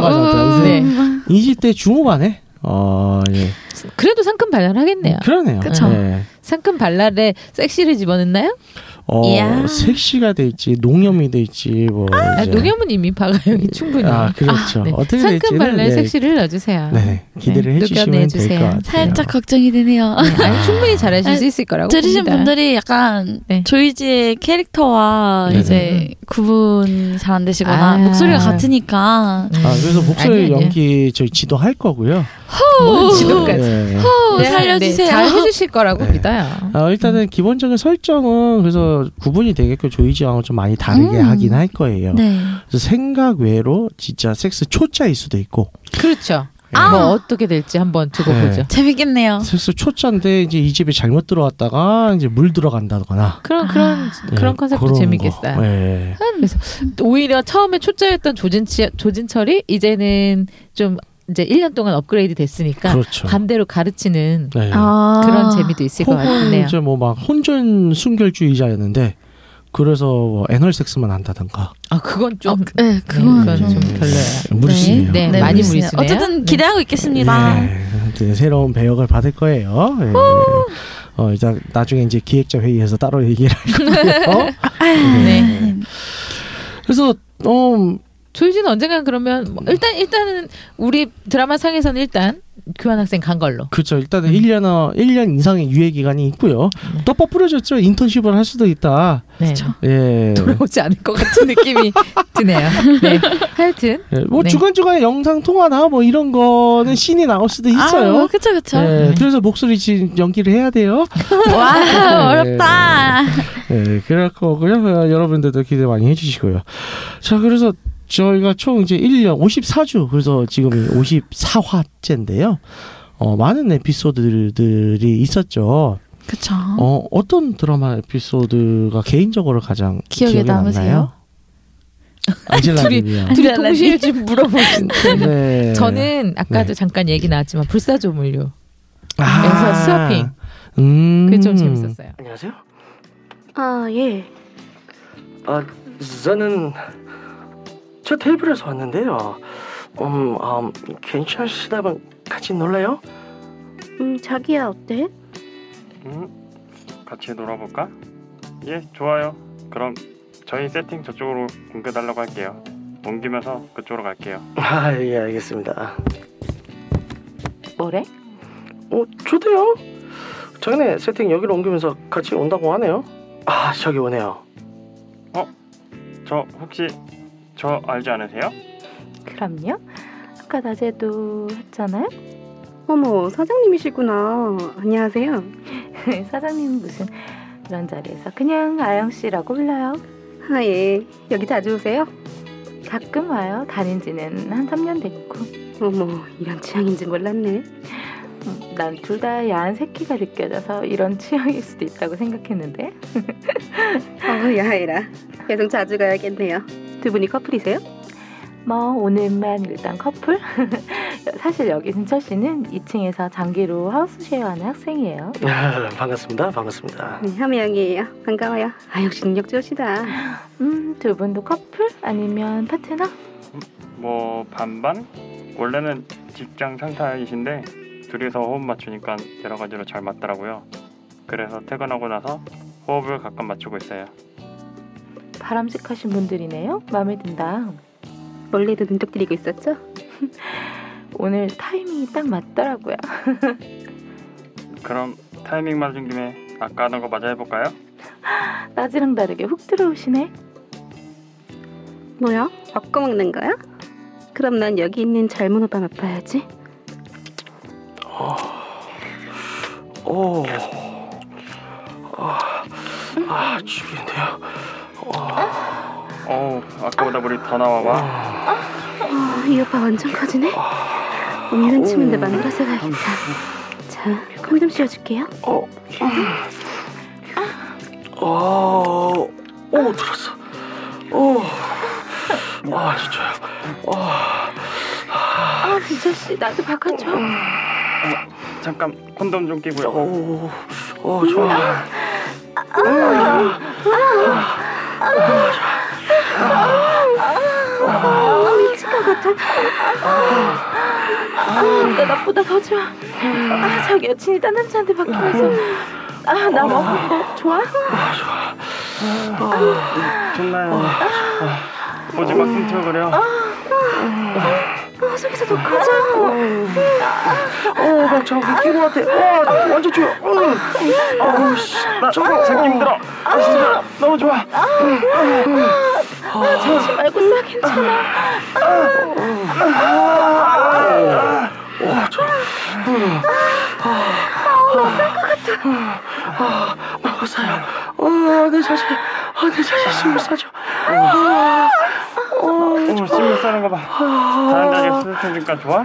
맞았다. 네. 20대 중후반에 어 예. 그래도 상큼 발랄하겠네요. 그러네요. 예. 상큼 발랄에 섹시를 집어넣나요? 어 이야. 섹시가 될지 농염이 될지 뭐 아, 농염은 이미 박아영이 충분히. 아 그렇죠. 네. 어떻게 될지는 발랄 네, 섹시를 넣어주세요. 네 기대를 네, 해주시면 될. 것 같아요. 살짝 걱정이 되네요. 네, 아니, 충분히 잘하실 아니, 수 있을 거라고 들으신 봅니다. 분들이 약간 네. 조이지의 캐릭터와 네네. 이제 구분이 잘안 되시거나 아. 목소리가 같으니까 음. 아 그래서 목소리 아니에요. 연기 저희 지도할 거고요. 뭔 지도까지. 네. 후, 네, 살려주세요. 네, 잘 해주실 거라고 네. 믿어요. 아, 일단은 기본적인 설정은 그래서 구분이 되게끔 조이지랑은 좀 많이 다르게 음. 하긴 할 거예요. 네. 그래서 생각 외로 진짜 섹스 초짜일 수도 있고 그렇죠. 아. 뭐 어떻게 될지 한번 두고 네. 보죠. 재밌겠네요. 섹스 초짜인데 이제 이 집에 잘못 들어왔다가 이제 물 들어간다거나 그런 그런 그런 네, 컨셉도 그런 재밌겠어요. 거. 네. 오히려 처음에 초짜였던 조진치, 조진철이 이제는 좀 이제 1년 동안 업그레이드 됐으니까 그렇죠. 반대로 가르치는 네. 아. 그런 재미도 있을 것 같네요. 이제 뭐 막 혼전 순결주의자였는데 그래서 뭐 애널 섹스만 한다던가. 아 그건 좀 네, 그건 그건 좀 좀 별로예요. 무리수네요. 네, 네, 많이 무리수네요. 어쨌든 네. 기대하고 있겠습니다. 예, 새로운 배역을 받을 거예요. 예. 어, 일단 나중에 이제 기획자 회의에서 따로 얘기를 할 거고요. 네. 그래서 어 조유진 언젠간 그러면 뭐 일단 일단은 우리 드라마 상에서는 일단 교환학생 간 걸로. 그렇죠. 일단은 1년 어 1년 이상의 유예 기간이 있고요. 또 뻐뿌려졌죠. 인턴십을 할 수도 있다. 네. 예. 돌아오지 않을 것 같은 느낌이 드네요. 네. 하여튼 예, 뭐 네. 중간 중간에 영상 통화나 뭐 이런 거는 씬이 나올 수도 있어요. 아, 그쵸 그쵸. 예, 그래서 목소리 지금 연기를 해야 돼요. 와 네. 어렵다. 예, 그럴 거고요. 어, 여러분들도 기대 많이 해주시고요. 자, 그래서 저희가 총 이제 1년 54주, 그래서 지금 54화째인데요. 어, 많은 에피소드들이 있었죠. 그쵸. 어, 어떤 드라마 에피소드가 개인적으로 가장 기억에 기억에, 남으세요? 둘이-. 둘이 동시에 리. 좀 물어보시는데 네. 저는 아까도 네. 잠깐 얘기 나왔지만 불사조물류 아, 에서 스와핑. 음. 그게 좀 재밌었어요. 안녕하세요. 아, 예. 아, 저는 저 테이블에서 왔는데요. 음, 음 괜찮으시다면 같이 놀래요? 음, 자기야, 어때? 음, 같이 놀아볼까? 예, 좋아요. 그럼 저희 세팅 저쪽으로 옮겨달라고 할게요. 옮기면서 그쪽으로 갈게요. 아, 예, 알겠습니다. 뭐래? 어, 좋대요. 전에 세팅 여기로 옮기면서 같이 온다고 하네요. 아, 저기 오네요. 저 혹시 저 알지 않으세요? 그럼요. 아까 낮에도 했잖아요. 어머, 사장님이시구나. 안녕하세요. 사장님 무슨 그런 자리에서 그냥 아영 씨라고 불러요. 아, 예. 여기 자주 오세요? 가끔 와요. 다닌 지는 한 3년 됐고. 어머, 이런 취향인지 몰랐네. 난 둘 다 야한 새끼가 느껴져서 이런 취향일 수도 있다고 생각했는데. 어, 야해라. 계속 자주 가야겠네요. 두 분이 커플이세요? 뭐 오늘만 일단 커플. 사실 여기 승철 씨는 2층에서 장기로 하우스 쉐어하는 학생이에요. 아, 반갑습니다. 반갑습니다. 네, 함양이에요. 반가워요. 아, 역시 능력 좋으시다. 음, 두 분도 커플 아니면 파트너? 뭐 반반? 원래는 직장 상사이신데 둘이서 호흡 맞추니까 여러 가지로 잘 맞더라고요. 그래서 퇴근하고 나서 호흡을 가끔 맞추고 있어요. 바람직하신 분들이네요. 마음에 든다. 원래도 눈독 들이고 있었죠? 오늘 타이밍이 딱 맞더라고요. 그럼 타이밍 맞은 김에 아까 하던 거 마저 해볼까요? 낮이랑 다르게 훅 들어오시네. 뭐야? 바꿔 먹는 거야? 그럼 난 여기 있는 젊은 오빠 맛봐야지. 오, 아, 아 죽이는데요. 어우 아까보다 물이 더 나와 봐. 아, 이 오빠 완전 커지네. 없는 침인데 만들어서 가야겠다. 자, 콘돔 씌워줄게요. 어, 어, 오, 들었어. 오, 아 진짜요. 아, 아, 진철 씨, 나도 바꿔줘. 잠깐 콘돔 좀 끼고요. 오, 오 좋아. 아, 미칠 것 같아. 아, 나 나보다 더 좋아. 아, 자기 여친이 딴 남자한테 바뀌면서. 아, 나 먹은 거 좋아? 좋나요? 오지마 킹틀거려. 아, 속에서 더 커져. 어, 나것 같아. 와, 완전 좋아. 응. 아우 씨, 나 저거 잡기 힘들어. 아, 진짜 너무 좋아. 자지 말고 싸 괜찮아. 와, 저. 아, 먹었어요. 어, 내 자신, 아, 내 자신 숨을 싸죠. 아, 어, 오, 심을 싸는 거 봐. 다른 자리에 수술 테니까 좋아?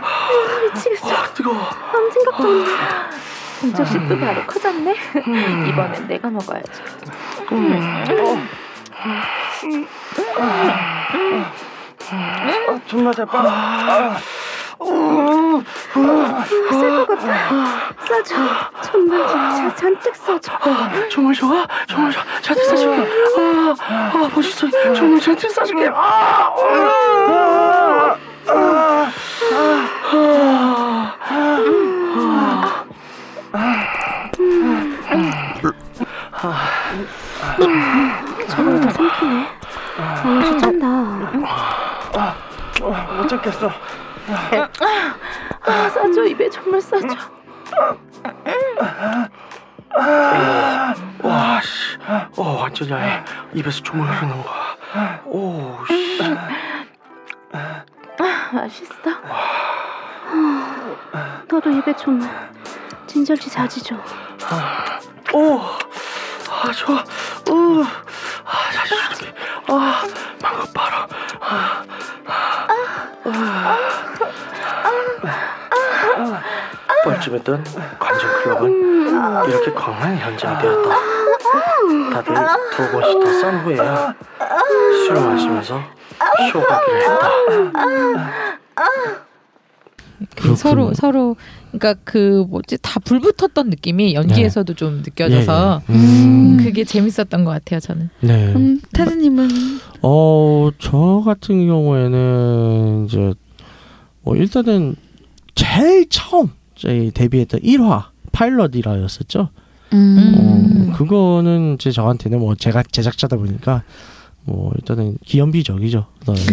미치겠어. 아, 뜨거워. 아무 생각도 없네. 공철 씨또 바로 커졌네. 이번엔 내가 먹어야지. 아, 존나 잘빨 아. 아, 쌀것 같아. 싸줘. 정말 자, 잔뜩 써줘. 정말 좋아? 정말 좋아. 잔뜩 싸줄게. 아, 아, 멋있어. 정말 잔뜩 싸줄게. 아, 아, 아, 정말 더 삼키네. 역시 짠다. 못 참겠어. 아, 싸줘 입에 정말 싸줘. 와, 씨. 어, 완전 야해. 입에서 조물 흐르는 거야. 오, 씨. 아, 맛있어. 아, 너도 입에 좀 진절지 자지 좀. 오, 아, 좋아. 우, 아, 다시 줄게. 아, 방금 바로. 아, 아, 뻘쭘했던 관전 클럽은 이렇게 광활한 현장이 되었다. 다들 두 번씩 더싼 후에야 술을 마시면서 쇼가기를 했다. 그 서로 서로 그러니까 그 뭐지 다 불붙었던 느낌이 연기에서도 좀 느껴져서 예, 예. 음. 그게 재밌었던 것 같아요 저는. 네. 음, 테드님은 어, 저 같은 경우에는 이제 뭐 일단은 제일 처음 저희 데뷔했던 1화 파일럿이라였었죠. 음. 어, 그거는 이제 저한테는 뭐 제가 제작자다 보니까 뭐 일단은 기연비적이죠.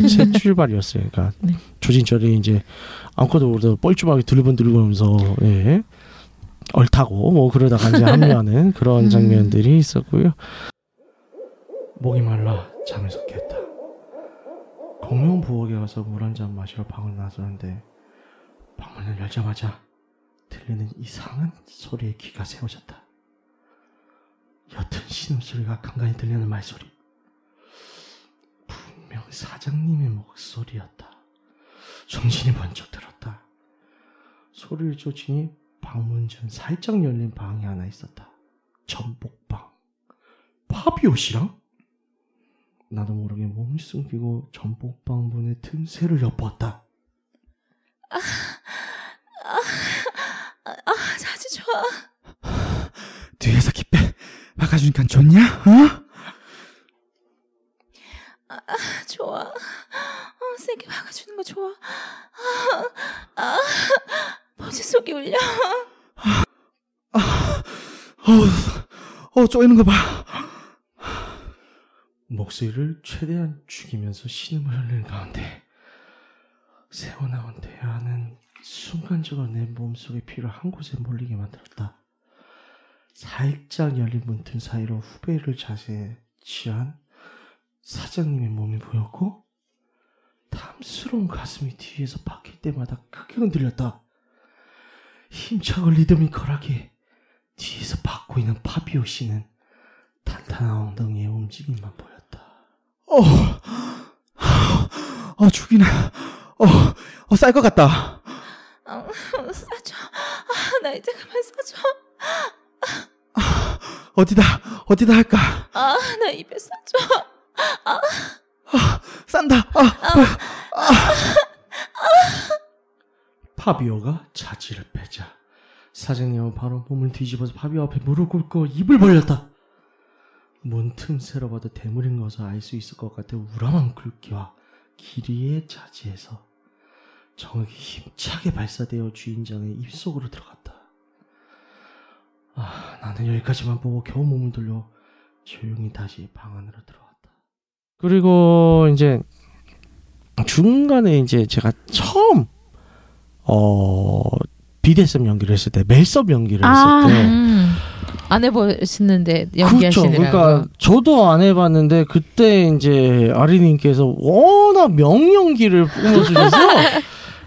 새 출발이었으니까 네. 조진철이 이제 아무것도 모르도 뻘쭘하게 들번들면서 예. 얼타고 뭐 그러다가 이제 합류하는 그런 음. 장면들이 있었고요. 목이 말라 잠에서 깼다. 공룡 부엌에 가서 물 한 잔 마시러 방을 나서는데 방문을 열자마자 들리는 이상한 소리에 귀가 세워졌다. 옅은 신음소리가 간간히 들리는 말소리. 분명 사장님의 목소리였다. 정신이 번쩍 들었다. 소리를 쫓으니 방문 전 살짝 열린 방이 하나 있었다. 전복방. 파비옷이랑? 나도 모르게 몸을 숨기고 전복방 문의 틈새를 엿보았다. 아, 아, 자주 좋아. 뒤에서 기빼 박아주니까 좋냐? 어? 아, 아, 좋아. 어, 세게 박아주는 거 좋아. 아, 아, 버즈 속이 울려. 어, 어 쪼이는 거 봐. 목소리를 최대한 죽이면서 신음을 흘리는 가운데 새어나온 대화는 순간적으로 내 몸속의 피를 한 곳에 몰리게 만들었다. 살짝 열린 문틈 사이로 후배를 자세에 취한 사장님의 몸이 보였고 탐스러운 가슴이 뒤에서 박힐 때마다 크게 흔들렸다. 힘차고 리듬이 컬하게 뒤에서 받고 있는 파비오 씨는 탄탄한 엉덩이의 움직임만 보였다. 어, 어 죽이네. 어, 어 쌀 것 같다. 어, 싸줘. 아, 나 이제 그만 싸줘. 어디다 어디다 할까? 아, 나 입에 싸줘. 아, 싼다. 아, 아, 파비오가 자지를 빼자 사장님은 바로 몸을 뒤집어서 파비오 앞에 무릎 꿇고 입을 벌렸다. 문 틈새로 봐도 대물인 것을 알 수 있을 것 같아 우람한 굵기와 길이의 자지에서 정확히 힘차게 발사되어 주인장의 입속으로 들어갔다. 아, 나는 여기까지만 보고 겨우 몸을 돌려 조용히 다시 방 안으로 들어갔다. 그리고 이제 중간에 이제 제가 처음 어 BDSM 연기를 했을 때 멜섭 연기를 했을 아, 때 음. 안 해보시는데 그렇죠. 연기하시느라고. 그러니까 저도 안 해봤는데 그때 이제 아리님께서 워낙 명연기를 뿜어주셔서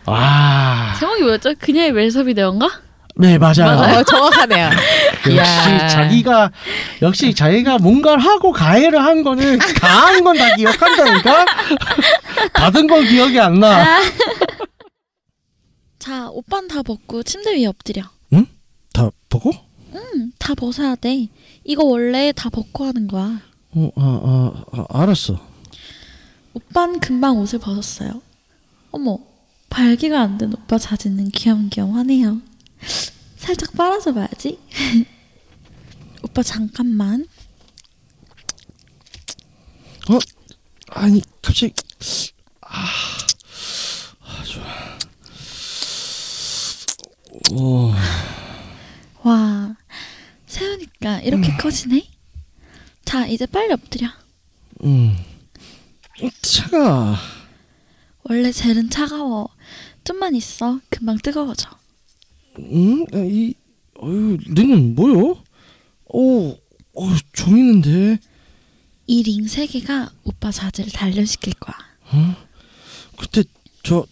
아, 제목이 뭐였죠? 그녀의 멜섭이 되었가? 네 맞아요. 맞아요. 정확하네요. 역시. 자기가 역시 자기가 뭔가를 하고 가해를 한 거는 강한 건 다 기억한다니까. 받은 건 기억이 안 나. 자, 오빤 다 벗고 침대 위에 엎드려. 다 보고? 응, 다 벗어야 돼. 이거 원래 다 벗고 하는 거야. 어, 아, 아, 아, 알았어. 오빤 금방 옷을 벗었어요. 어머, 발기가 안 된 오빠 자지는 귀염귀염하네요. 살짝 빨아줘 봐야지. 오빠 잠깐만. 어? 아니 갑자기 아, 아 좋아. 오, 와, 세우니까 이렇게 커지네. 자, 이제 빨리 엎드려. 음, 차가. 원래 젤은 차가워. 좀만 있어. 금방 뜨거워져. 음, 아, 이, 어유, 링은 뭐요? 오, 어, 좀 있는데. 이 링 세 개가 오빠 자질을 단련시킬 거야. 어? 그때 저,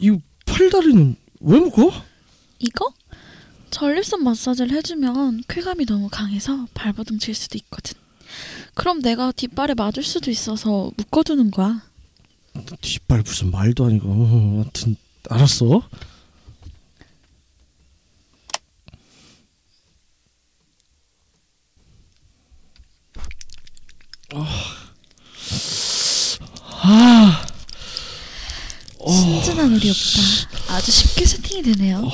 이 팔다리는 왜 묶어? 이거? 전립선 마사지를 해주면 쾌감이 너무 강해서 발버둥 칠 수도 있거든. 그럼 내가 뒷발에 맞을 수도 있어서 묶어두는 거야. 뒷발 무슨 말도 아니고. 어, 하여튼 알았어. 아, 순진한 우리 오빠 아주 쉽게 세팅이 되네요.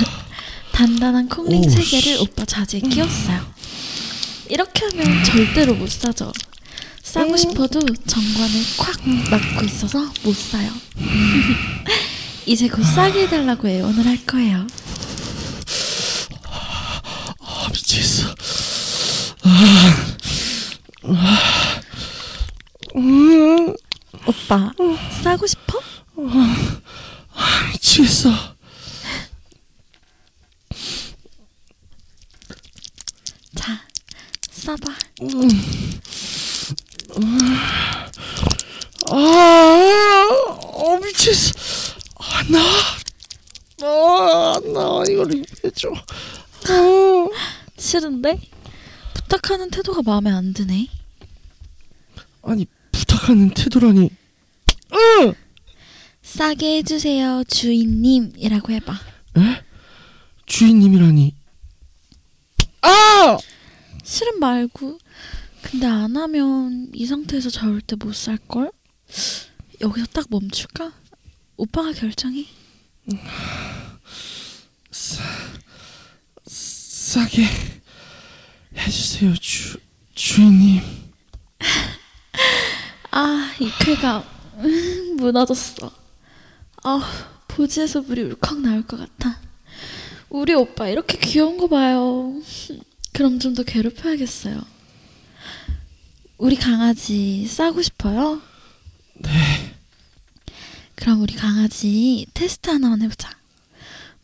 단단한 콩링 오, 세 씨. 개를 오빠 자지에 끼웠어요. 이렇게 하면 절대로 못 사죠. 싸고 싶어도 정관을 콱 막고 있어서 못 사요. 이제 곧 싸게 해달라고 애원을 할 거예요. 아 미치겠어. 아, 아, 음, 오빠 싸고 싶어? 아, 미치겠어. 자, 싸봐. 음. 아, 어 미치겠어. 안 나와. 아, 안 나와. 이걸 해줘. 아. 싫은데? 부탁하는 태도가 마음에 안 드네. 아니 부탁하는 태도라니. 응. 싸게 해주세요, 주인님이라고 해봐. 에? 주인님이라니. 아! 싫은 말고. 근데 안 하면 이 상태에서 절대 못 살 걸? 여기서 딱 멈출까? 오빠가 결정해. 싸, 싸게 해주세요 주 주인님. 아, 이 쾌감. 음, 무너졌어. 아, 보지에서 물이 울컥 나올 것 같아. 우리 오빠 이렇게 귀여운 거 봐요. 그럼 좀 더 괴롭혀야겠어요. 우리 강아지 싸고 싶어요? 네. 그럼 우리 강아지 테스트 하나만 해보자.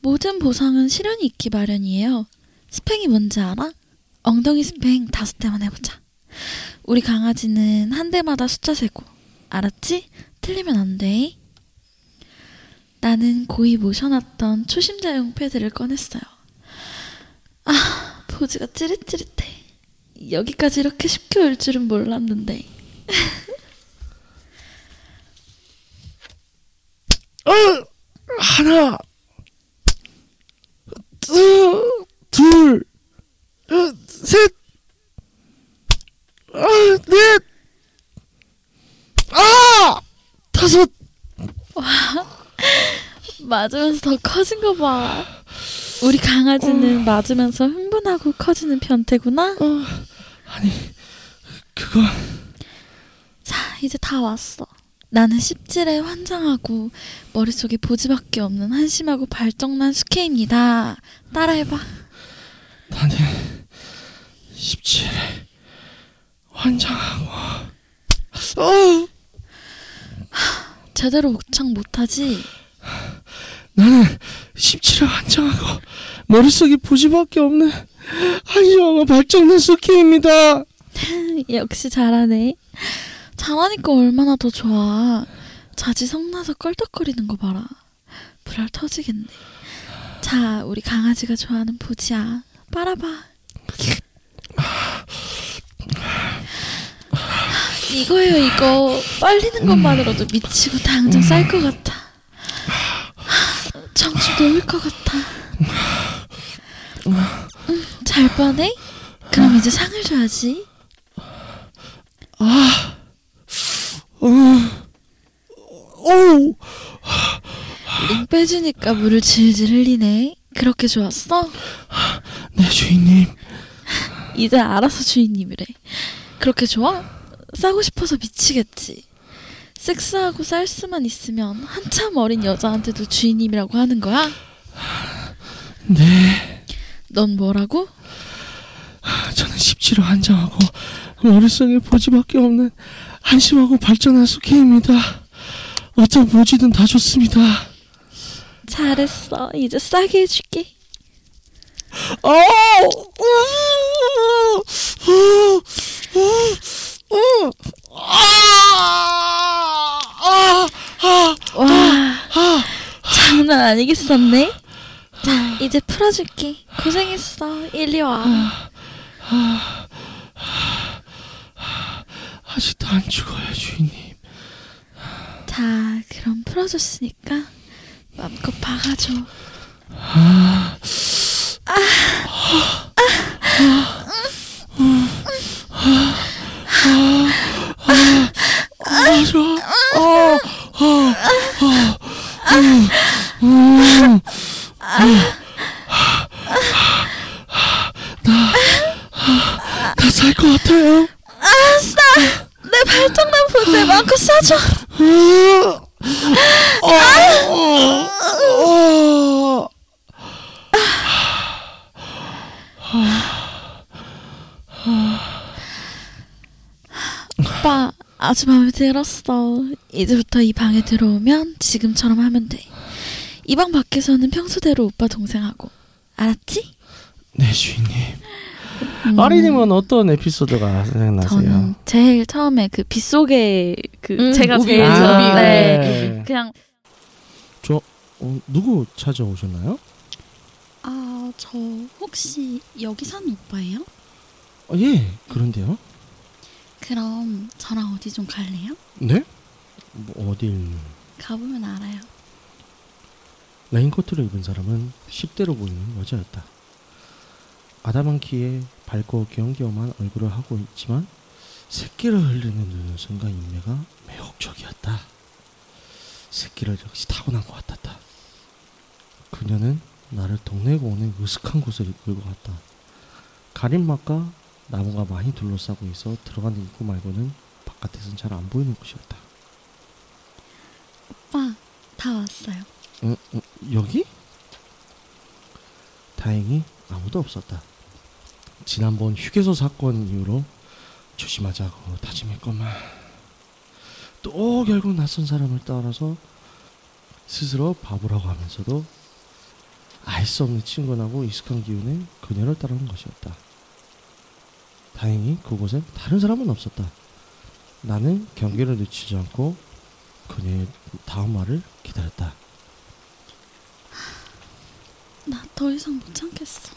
모든 보상은 실현이 있기 마련이에요. 스팽이 뭔지 알아? 엉덩이 스팽 다섯 대만 해보자. 우리 강아지는 한 대마다 숫자 세고. 알았지? 틀리면 안 돼. 나는 고이 모셔놨던 초심자용 패드를 꺼냈어요. 아, 보지가 찌릿찌릿해. 여기까지 이렇게 쉽게 올 줄은 몰랐는데. 어, 하나, 둘, 둘, 어, 셋, 아, 넷, 아, 다섯. 와, 맞으면서 더 커진 거 봐. 우리 강아지는 맞으면서 흥분하고 커지는 변태구나. 아니, 그거. 자, 이제 다 왔어. 나는 17에 환장하고 머릿속에 보지밖에 없는 한심하고 발정난 수케입니다. 따라해봐. 나는 17에 환장하고. 어, 제대로 옥창 못하지? 나는 17에 환장하고 머릿속에 보지밖에 없는 한심하고 발정난 수키입니다. 역시 잘하네. 잘하니까 얼마나 더 좋아. 자지 성나서 껄떡거리는 거 봐라. 불알 터지겠네. 자, 우리 강아지가 좋아하는 보지야. 빨아봐. 이거예요, 이거. 빨리는 것만으로도 미치고 당장 쌀 것 같아. 정수 놓을 것 같아. 음, 잘 뻔해? 그럼 이제 상을 줘야지. 아, 어, 어, 우리 링 빼주니까 물을 질질 흘리네. 그렇게 좋았어? 네 주인님. 이제 알아서 주인님이래. 그렇게 좋아? 싸고 싶어서 미치겠지. 섹스하고 쌀 수만 있으면 한참 어린 여자한테도 주인님이라고 하는 거야? 네. 넌 뭐라고? 저는 십지로 한장하고 머릿속에 보지밖에 없는 한심하고 발전한 수케입니다. 어떤 무지든 다 좋습니다. 잘했어. 이제 싸게 해줄게. 어! 와, 장난 아니겠었네. 자, 이제 풀어줄게. 고생했어. 일리 와. 아직도 안 죽어요 주인님. 자, 그럼 풀어줬으니까 마음껏 박아줘. 아, 나, 나살것 같아요. 알았어. 내 발정난 보세 마음껏 쏴줘. 어, 오빠, 아주 마음에 들었어. 이제부터 이 방에 들어오면 지금처럼 하면 돼. 이 방 밖에서는 평소대로 오빠 동생하고. 알았지? 네 주인님. 음. 아리님은 어떤 에피소드가 생각나세요? 저는 제일 처음에 그 빗속에 그 음, 제가 우비, 제일 아, 네. 네. 그냥 저 어, 누구 찾아오셨나요? 아, 저 혹시 여기 사는 오빠예요? 어, 예, 그런데요. 그럼 저랑 어디 좀 갈래요? 네? 뭐 어딜? 가보면 알아요. 레인코트를 입은 사람은 10대로 보이는 여자였다. 아담한 키에 밝고 귀염귀염한 얼굴을 하고 있지만 새끼를 흘리는 눈웃음과 입매가 매혹적이었다. 새끼를 역시 타고난 것 같았다. 그녀는 나를 동네 공원의 으슥한 곳을 이끌고 갔다. 가림막과 나무가 많이 둘러싸고 있어 들어가는 입구 말고는 바깥에선 잘 안 보이는 곳이었다. 오빠, 다 왔어요. 어, 어, 여기? 다행히 아무도 없었다. 지난번 휴게소 사건 이후로 조심하자고 다짐했건만 또 결국 낯선 사람을 따라서 스스로 바보라고 하면서도 알 수 없는 친근하고 익숙한 기운에 그녀를 따라온 것이었다. 다행히 그곳엔 다른 사람은 없었다. 나는 경계를 늦추지 않고 그녀의 다음 말을 기다렸다. 나 더 이상 못 참겠어.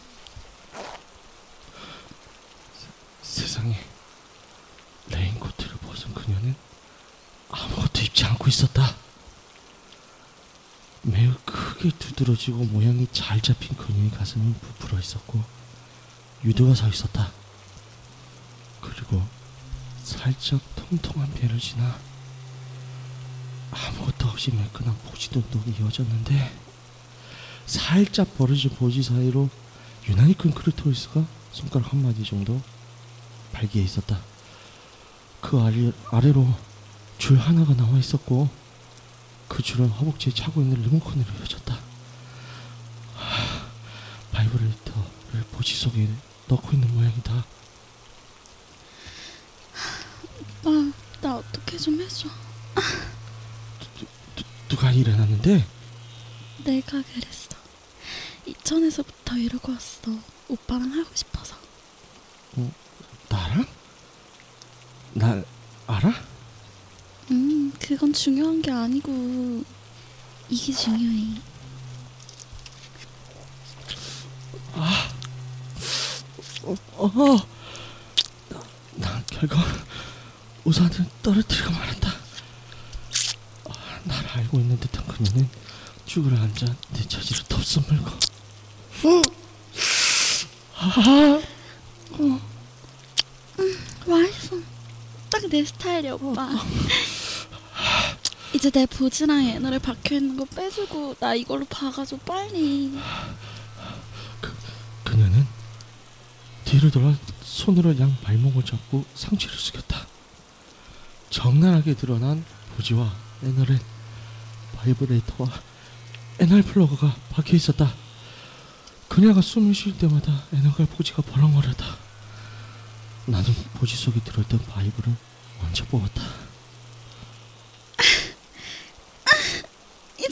세상에 레인코트를 벗은 그녀는 아무것도 입지 않고 있었다. 매우 크게 두드러지고 모양이 잘 잡힌 그녀의 가슴은 부풀어 있었고 유두가 서 있었다. 그리고 살짝 통통한 배를 지나 아무것도 없이 매끈한 보지도 운동이 이어졌는데 살짝 벌어진 보지 사이로 유난히 큰 크리토리스가 손가락 한 마디 정도 발기에 있었다. 그 아래, 아래로 줄 하나가 나와 있었고 그 줄은 허벅지에 차고 있는 리모컨으로 이어졌다. 하, 바이브레이터를 보지 속에 넣고 있는 모양이다. 오빠, 나 어떻게 좀 해줘. 누가 이래 놨는데 내가 그랬어. 이천에서부터 이러고 왔어. 오빠랑 하고 싶어서. 어, 나랑? 날 알아? 음, 그건 중요한 게 아니고 이게 중요해. 아, 어, 어. 나, 난 결국 우산을 떨어뜨리고 말았다. 아, 나를 알고 있는 듯한 그녀는 죽으러 앉아 내 처지를 덥석 물고. 어. 아, 음, 맛있어. 딱 내 스타일이야, 오빠. 이제 내 보지랑 애너를 박혀 있는 거 빼주고 나 이걸로 박아줘 빨리. 그녀는 뒤로 돌아 손으로 양 발목을 잡고 상체를 숙였다. 적나라하게 드러난 보지와 애널엔 바이브레이터와 anal plug가 박혀 있었다. 그녀가 숨을 쉴 때마다 anal과 보지가 벌렁거렸다. 나는 보지 속에 들어있던 vibe를 먼저 뽑았다.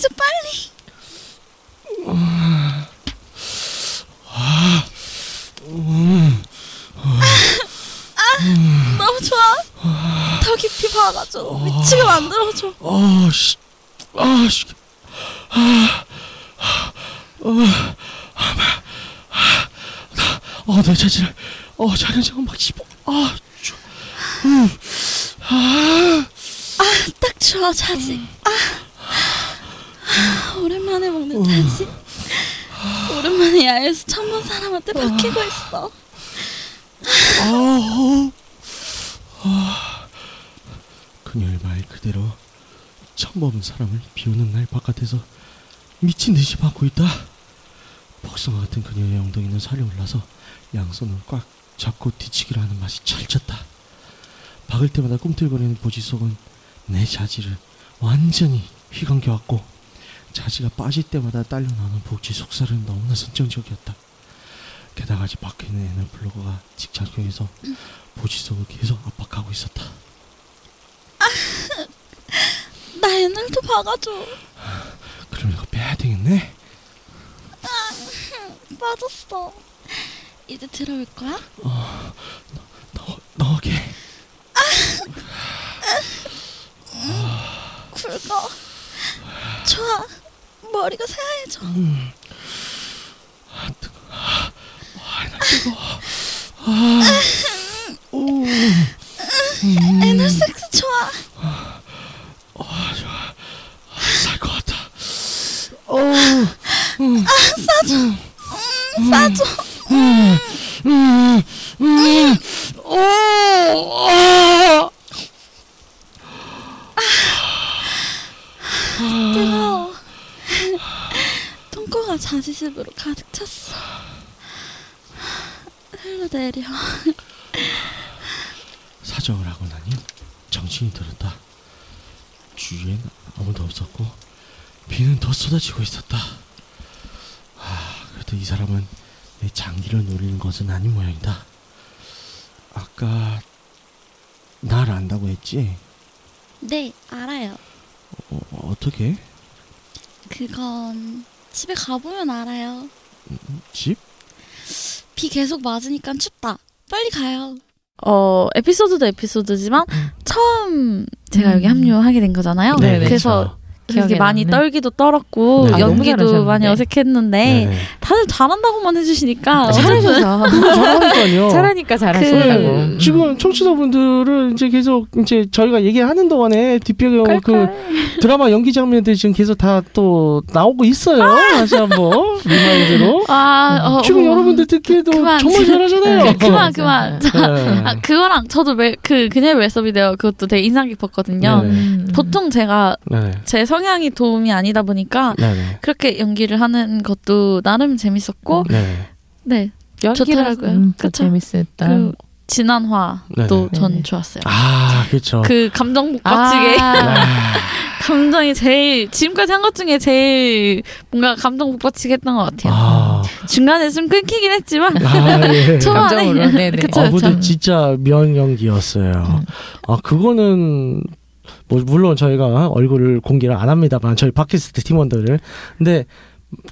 이제 빨리. 아, 아, 음, 아, 너무 좋아. 더 깊이 박아줘. 미치게 만들어줘. 아, 씨, 아, 씨, 아, 어, 아, 아, 나, 어, 내 자질을, 어, 자연스러운 막 씹어, 아, 주, 음, 아, 아, 딱 좋아 자지. 아, 아, 오랜만에 먹는 자지. 오랜만에 야외에서 처음 본 사람한테 박히고 있어. 아, 아, 그녀의 말 그대로 처음 보는 사람을 비오는 날 바깥에서 미친 듯이 받고 있다. 복숭아 같은 그녀의 엉덩이는 살이 올라서 양손을 꽉 잡고 뒤치기를 하는 맛이 찰졌다. 박을 때마다 꿈틀거리는 보지 속은 내 자지를 완전히 휘감겨왔고 자지가 빠질 때마다 딸려 나오는 복지 속살은 너무나 선정적이었다. 게다가 아직 박혀있는 애널 블로거가 직작용해서 보지 속을 계속 압박하고 있었다. 나 애널도 박아줘. 그럼 이거 빼야 되겠네? 아, 빠졌어. 이제 들어올 거야? 어, 너, 너게. 굵어. 좋아. 머리가 새하얘져. 음. 아, 뜨거. 아, 나 뜨거. 아, 오. 음. 애널 섹스 좋아. 아, 좋아. 살것 같아. 어. 음. 아, 싸줘. 음, 싸줘. 음. 음. 음. 오. 아. 뜨거워. 똥꼬가 자지습으로 가득 찼어. 흘러 내려. 사정을 하고 나니 정신이 들었다. 주위엔 아무도 없었고 비는 더 쏟아지고 있었다. 아, 그래도 이 사람은 내 장기를 노리는 것은 아닌 모양이다. 아까 날 안다고 했지? 네, 알아요. 어, 어떻게? 그건 집에 가보면 알아요. 집? 비 계속 맞으니까 춥다. 빨리 가요. 어 에피소드도 에피소드지만 처음 제가 여기 합류하게 된 거잖아요. 네, 네, 그래서. 기억에 많이 남는. 떨기도 떨었고 네, 네. 연기도 잘하셨는데. 많이 어색했는데 네. 다들 잘한다고만 해주시니까 잘하셔서. 잘하니까요. 잘하니까 잘하신다고. 네, 지금 청취자분들은 이제 계속 이제 저희가 얘기하는 동안에 뒷배경 그 드라마 연기 장면들 지금 계속 다 또 나오고 있어요. 다시 한번 remind로. 아, 어, 지금 어. 여러분들 듣기에도 그만. 정말 잘하잖아요. 네, 그만 그만. 네. 아, 그거랑 저도 매, 그 그녀의 male sub이 되어 그것도 되게 인상 깊었거든요. 네네. 보통 제가 네. 제 성향이 dom이 아니다 보니까 네네. 그렇게 연기를 하는 것도 나름 재밌었고 네. 네 연기라 좋더라고요. 음? 재밌었다. 그 진한화도 네네. 전 좋았어요. 아, 그렇죠. 그 감정 복받치게 아. 감정이 제일 지금까지 한 것 중에 제일 뭔가 감정 복받치게 했던 것 같아요. 아, 중간에 좀 끊기긴 했지만 아, 예. 초반에 감정으로, 네네. 그쵸 아, 그쵸. 근데 진짜 면 연기였어요. 아, 그거는 뭐 물론 저희가 얼굴을 공개를 안 합니다만 저희 팟캐스트 팀원들을 근데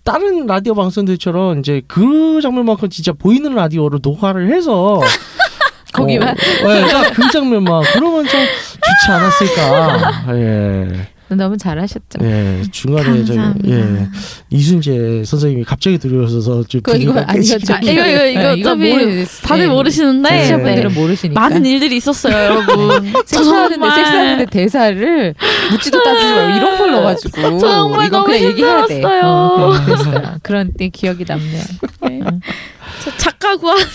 다른 라디오 방송들처럼 이제 그 장면만큼 진짜 보이는 라디오로 녹화를 해서 거기만? 어, 네, 딱그 장면만 그러면 좀 좋지 않았을까. 예. 너무 잘하셨죠. 예, 중간에 저희 감사합니다. 예, 이순재 선생님이 갑자기 들어오셔서 좀 그거 이거 아니죠. 깨지기 이거 이거 이거 네, 이거 어차피 모르- 다들 네. 모르시는데 청취자분들은 모르시니까. 많은 일들이 있었어요, 여러분. 섹스하는데 섹스하는데 대사를 묻지도 따지지 말고 이런 걸 넣어가지고 정말 이건 너무 그냥 얘기해야 돼. 힘들었어요. 어, 그래. 그런 때 기억이 남네요. 저 작가 구합니다.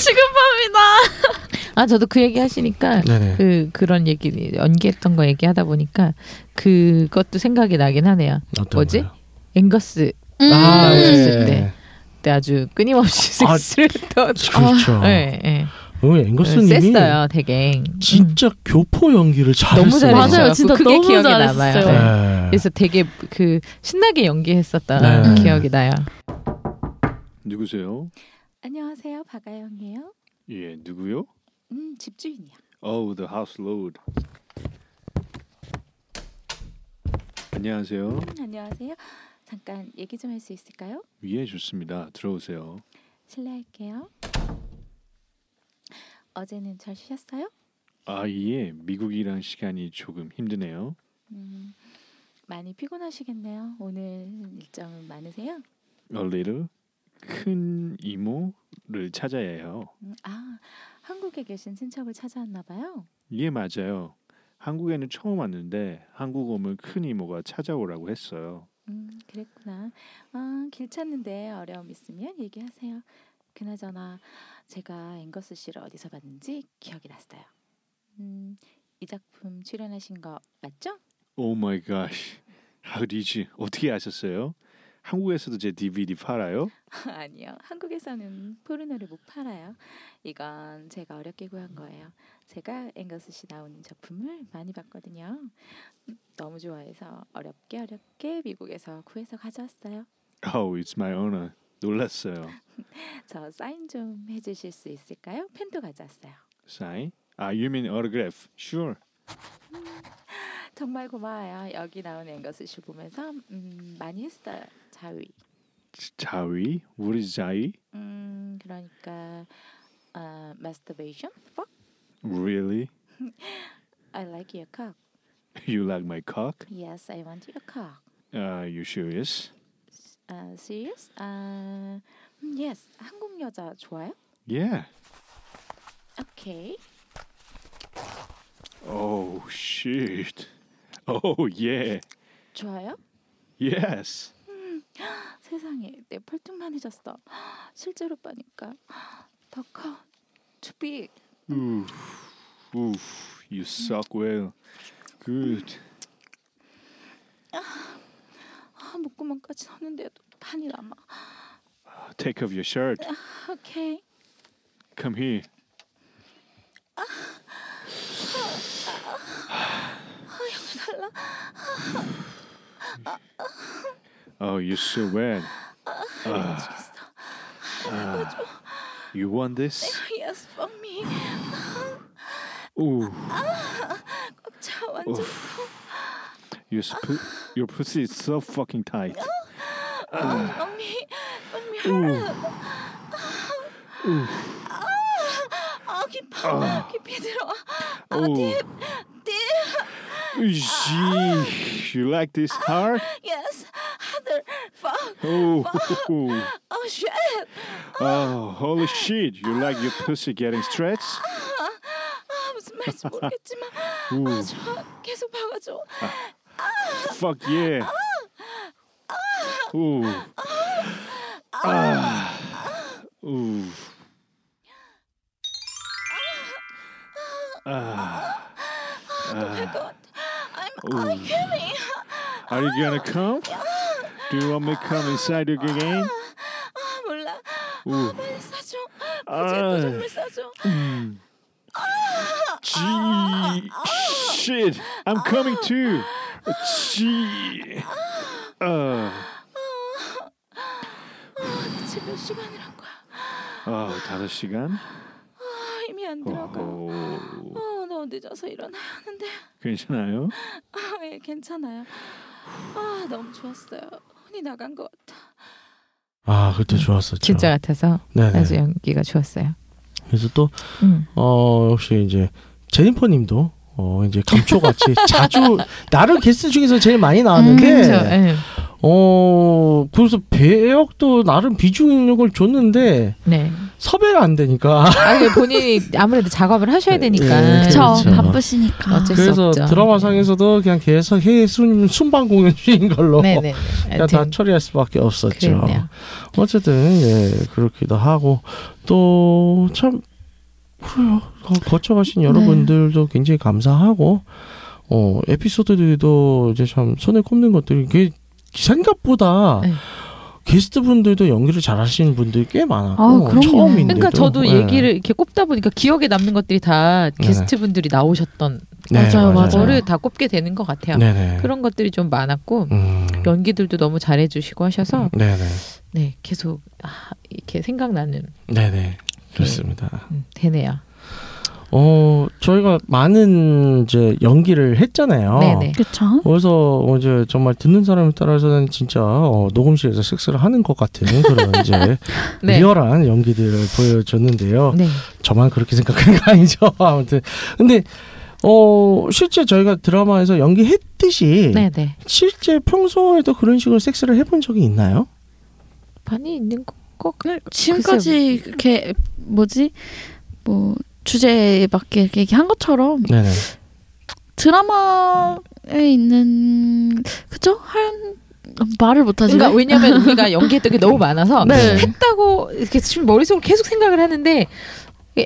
지금 밤이다. 아 저도 그 얘기 하시니까 네네. 그 그런 얘기 연기했던 거 얘기하다 보니까 그것도 생각이 나긴 하네요. 뭐지? 거요? 앵거스 음. 아, 나오셨을 예. 때 그때 아주 끊임없이 아, 섹스를 했던. 그렇죠. 예, 예. 어, 앵거스님이 셌어요, 되게. 진짜 교포 연기를 잘했어요. 너무 잘했어요. 맞아요, 진짜 그게 너무 기억에 잘했어요. 남아요. 네. 그래서 되게 그 신나게 연기했었던 네. 기억이 나요. 누구세요? 안녕하세요, 박아영이에요. 예, 누구요? 음, 집주인이요. Oh, the house load. 안녕하세요. 음, 안녕하세요. 잠깐 얘기 좀 할 수 있을까요? 예, 좋습니다. 들어오세요. 실례할게요. 어제는 잘 쉬셨어요? 아, 예. 미국이랑 시간이 조금 힘드네요. 음, 많이 피곤하시겠네요. 오늘 일정은 많으세요? A little 큰 이모를 찾아야 해요. 음, 아, 한국에 계신 친척을 찾아왔나 봐요. 예, 맞아요. 한국에는 처음 왔는데 한국 오면 큰 이모가 찾아오라고 했어요. 음, 그랬구나. 아, 길 찾는데 어려움 있으면 얘기하세요. 그나저나 제가 앵거스 씨를 어디서 봤는지 기억이 났어요. 음, 이 작품 출연하신 거 맞죠? Gosh. How did you? 어떻게 아셨어요? 한국에서도 제 DVD 팔아요? 아니요. 한국에서는 포르노를 못 팔아요. 이건 제가 어렵게 구한 거예요. 제가 앵거스 씨 나오는 작품을 많이 봤거든요. 음, 너무 좋아해서 어렵게 어렵게 미국에서 구해서 가져왔어요. Oh, it's my honor. 놀랐어요. 저 사인 좀 해주실 수 있을까요? 펜도 가져왔어요. Sign? 아, you mean autograph? Sure. 정말 고마워요. 여기 나오는 앵거스 씨 보면서 음, 많이 했어요. 자위. 자위? What is 자위? 음, 그러니까 어, masturbation. Fuck. Really? I like your cock. You like my cock? Yes, I want your cock. Uh, you serious? Uh, serious? Uh, yes. 한국 여자 좋아요? Yeah. Okay. Oh, shit. Oh, yeah. 좋아요? Yes. 음, 세상에 내 펄뚱만해졌어. 실제로 봐니까 더 커. Too big. Oof. Oof. You suck well. Good. 아, 목구멍까지 넣는데도 판이 남아. Take off your shirt. 아, 오케이. Come here. 아, 여기 달라. Oh, you're so wet. Ah. Ah. You want this? Yes, for me. Ooh. 아, 꽉차 완전. Oof. Your, sp- your pussy is so fucking tight. 아, mommy, mommy, Ooh. hurt. Ooh. 아, 아, 깊어. 아. 깊이 들어와. 아, Ooh. 딥, 딥. Gee, you like this hard? Yes, other. Fuck. Oh. Fuck. Oh shit. Oh, holy shit. You like your pussy getting stretched? 아, 아, 무슨 말인지 모르겠지만. Ooh. 아, 좋아. 계속 박아줘. Fuck yeah. Ooh. Ah. Ooh. Ah. 될것 Ah. 같아. I'm, Ooh. I'm coming. Are you gonna come? Do you want me to come inside you again? 아, 몰라. Ooh. 아, 빨리 싸줘. 아. 또 선물 싸줘. Mm. Gee, shit! I'm coming too. Gee. Uh. 대체 몇 시간이란 거야? 어, 다섯 시간? 아, 힘이 안 들어가. 오, 어, 너무 늦어서 일어나야 하는데. 괜찮아요? 아, 예, 괜찮아요. 아, 너무 좋았어요. 혼이 나간 것 같아. 아 그때 좋았었죠. 진짜 같아서 네네. 아주 연기가 좋았어요. 그래서 또 음. 어, 역시 이제 제니퍼님도 어, 이제 감초같이 자주 나를 게스트 중에서 제일 많이 나왔는데 음, 그렇죠. 예. 어 그래서 배역도 나름 비중을 줬는데 네. 섭외가 안 되니까 아, 본인이 아무래도 작업을 하셔야 되니까. 예, 그쵸. 그렇죠. 바쁘시니까. 어쩔 수 그래서 없죠. 드라마상에서도 그냥 계속 해외 순, 순방 공연 중인 걸로 네 네. 그냥 다 처리할 수밖에 없었죠. 그랬네요. 어쨌든 예 그렇기도 하고 또 참 그래요. 거- 거쳐가신 여러분들도 굉장히 감사하고 어 에피소드들도 이제 참 손에 꼽는 것들이 이게 생각보다 네. 게스트 분들도 연기를 잘하시는 분들이 꽤 많았고 아, 그럼요. 처음인데도 그러니까 저도 예. 얘기를 이렇게 꼽다 보니까 기억에 남는 것들이 다 게스트 분들이 나오셨던 네, 맞아요, 맞아요. 거를 다 꼽게 되는 것 같아요. 네네. 그런 것들이 좀 많았고 음. 연기들도 너무 잘해주시고 하셔서 네네. 네 계속 아, 이렇게 생각나는 네네 좋습니다. 음, 되네요. 어 저희가 많은 이제 연기를 했잖아요. 네네. 그쵸. 그래서 이제 정말 듣는 사람에 따라서는 진짜 어, 녹음실에서 섹스를 하는 것 같은 그런 이제 네. 리얼한 연기들을 보여줬는데요. 네. 저만 그렇게 생각하는 거 아니죠. 아무튼 근데 어 실제 저희가 드라마에서 연기했듯이 네네. 실제 평소에도 그런 식으로 섹스를 해본 적이 있나요? 많이 있는 거. 거 지금까지 그렇게 뭐지 뭐 주제에 맞게 얘기한 것처럼 네네. 드라마에 있는 그죠 한 말을 못하지. 그러니까 왜냐면 우리가 연기했던 게 너무 많아서 네. 했다고 이렇게 지금 머릿속으로 계속 생각을 하는데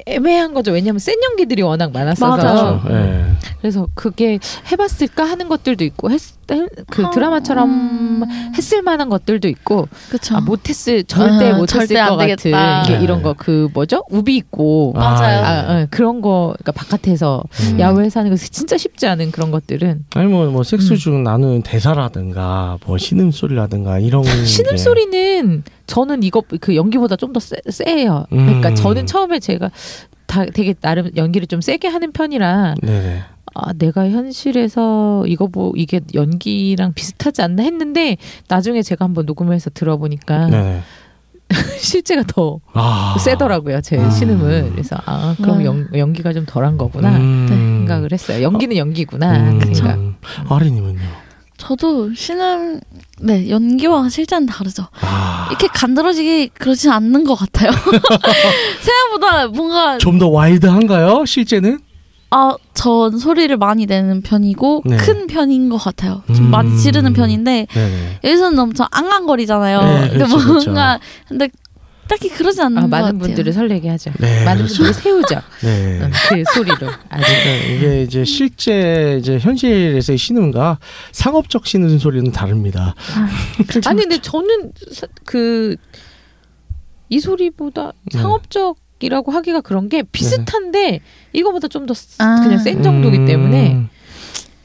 애매한 거죠. 왜냐면 센 연기들이 워낙 많았어서. 맞아요. 예. 그래서 그게 해봤을까 하는 것들도 있고 했, 했- 그 아, 드라마처럼 했을 만한 것들도 있고. 아, 못했을 절대 아, 못했을 절대 안것 같은 되겠다. 이게 네. 이런 거 그 뭐죠 우비 있고 맞아요. 아, 아, 그런 거 그러니까 바깥에서 음. 야외에서 하는 거 진짜 쉽지 않은 그런 것들은 아니 뭐뭐 음. 섹스 중 나누는 대사라든가 뭐 신음 소리라든가 이런 신음 게- 소리는 저는 이거 그 연기보다 좀 더 세요. 음. 그러니까 저는 처음에 제가 다 되게 나름 연기를 좀 세게 하는 편이라 네네. 아 내가 현실에서 이거 뭐 이게 연기랑 비슷하지 않나 했는데 나중에 제가 한번 녹음을 해서 들어보니까 네네. 실제가 더 아. 세더라고요 제 음. 신음은 그래서 아 그럼 네. 연, 연기가 좀 덜한 거구나 음. 네, 생각을 했어요 연기는 연기구나 음. 그 생각 아리님은요? 저도 신음 네 연기와 실제는 다르죠. 아. 이렇게 간드러지게 그러진 않는 것 같아요. 생각보다 뭔가 좀 더 와일드한가요? 실제는? 아, 전 소리를 많이 내는 편이고 네. 큰 편인 것 같아요. 좀 음. 많이 지르는 편인데 네네. 여기서는 엄청 앙앙거리잖아요. 네, 근데 그렇죠, 그렇죠. 뭔가 근데 딱히 그러지 않는 아, 것 많은 같아요. 분들을 설레게 하죠 네, 많은 그렇죠. 분들을 세우죠 네. 음, 그 소리로 아주 그러니까 이게 이제 실제 이제 현실에서의 신음과 상업적 신음 소리는 다릅니다. 아니 근데 저는 그 이 소리보다 네. 상업적이라고 하기가 그런 게 비슷한데 이거보다 좀더 아. 그냥 센 정도기 음, 때문에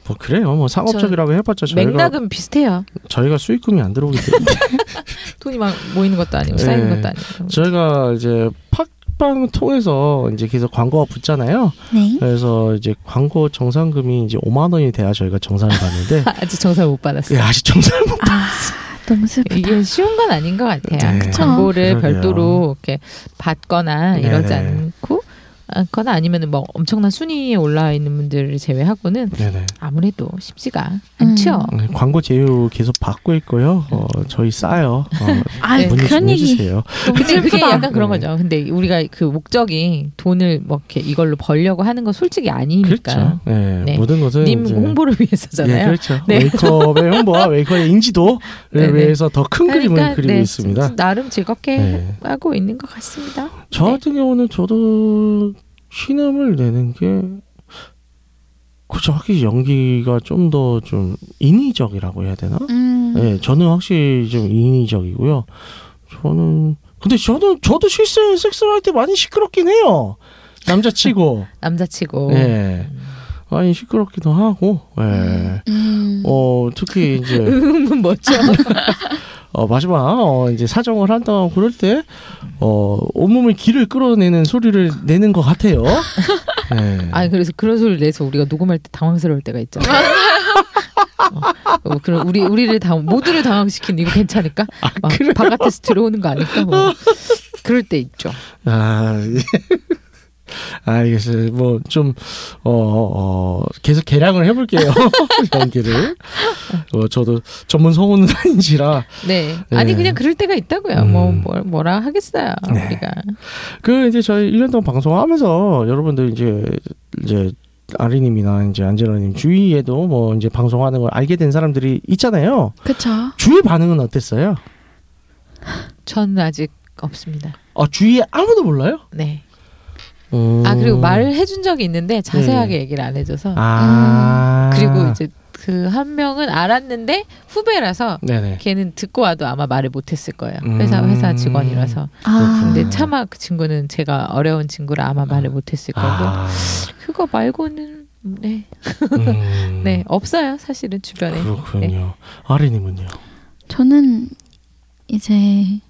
뭐 그래요. 뭐 상업적이라고 해봤자 저희가 맥락은 비슷해요. 저희가 수익금이 안 들어오기 때문에 돈이 막 모이는 것도 아니고 쌓이는 네. 것도 아니고. 저희가 이제 팟빵 통해서 이제 계속 광고가 붙잖아요. 네. 그래서 이제 광고 정산금이 이제 5만 원이 돼야 저희가 정산을 받는데 아직 정산 못 받았어. 예, 아직 정산을 못 너무 슬프다. 이게 쉬운 건 아닌 것 같아요. 네. 광고를 그러게요. 별도로 이렇게 받거나 이러지 네네. 않고 않 거나 아니면은 뭐 엄청난 순위에 올라 있는 분들을 제외하고는 네네. 아무래도 쉽지가 않죠. 네, 광고 제휴 계속 받고 있고요. 어, 저희 싸요. 어, 아, 그런 얘기. 근데 그게. 약간 그런 네. 거죠. 근데 우리가 그 목적이 돈을 뭐 이렇게 이걸로 벌려고 하는 건 솔직히 아니니까. 그렇죠. 네, 네. 모든 것은 님 이제- 홍보를 위해서잖아요. 예, 그렇죠. 네. 웨이크업의 홍보와 웨이크업의 인지도를 네네. 위해서 더 큰 그림을 그러니까, 그리고 네, 있습니다. 나름 즐겁게 네. 하고 있는 것 같습니다. 저 같은 경우는 저도 신음을 내는 게 그렇죠. 확실히 연기가 좀 더좀 인위적이라고 해야 되나? 음. 네, 저는 확실히 좀 인위적이고요. 저는 근데 저도 저도 실제 섹스를 할 때 많이 시끄럽긴 해요. 남자치고. 남자치고. 예. 많이 시끄럽기도 하고. 예. 음. 어 특히 이제 음은 뭐죠? 어, 마지막 어, 이제 사정을 한다 그럴 때 어, 온몸의 기를 끌어내는 소리를 내는 것 같아요. 네. 아니 그래서 그런 소리를 내서 우리가 녹음할 때 당황스러울 때가 있잖아요. 어, 어, 그럼 우리 우리를 당 모두를 당황시킨 이거 괜찮을까? 막 바깥에서 들어오는 거 아닐까? 뭐 그럴 때 있죠. 아, 예. 알겠어요. 뭐 좀 어, 어, 계속 개량을 해볼게요. 연기를. 어, 저도 전문 성우는 아닌지라. 네. 네. 아니 그냥 그럴 때가 있다고요. 음. 뭐 뭘, 뭐라 하겠어요. 네. 우리가. 그 이제 저희 1년 동안 방송하면서 여러분들 이제 이제 아리님이나 이제 안젤라님 주위에도 뭐 이제 방송하는 걸 알게 된 사람들이 있잖아요. 그쵸. 주위 반응은 어땠어요? 저는 아직 없습니다. 아 주위에 아무도 몰라요? 네. 음. 아 그리고 말을 해준 적이 있는데 자세하게 얘기를 안 해줘서 아. 음. 그리고 이제 그 한 명은 알았는데 후배라서 네네. 걔는 듣고 와도 아마 말을 못했을 거예요 음. 회사 회사 직원이라서 아. 근데 차마 그 친구는 제가 어려운 친구라 아마 말을 못했을 거고 아. 그거 말고는 네. 음. 네 없어요 사실은 주변에 그렇군요. 네. 아리님은요? 저는 이제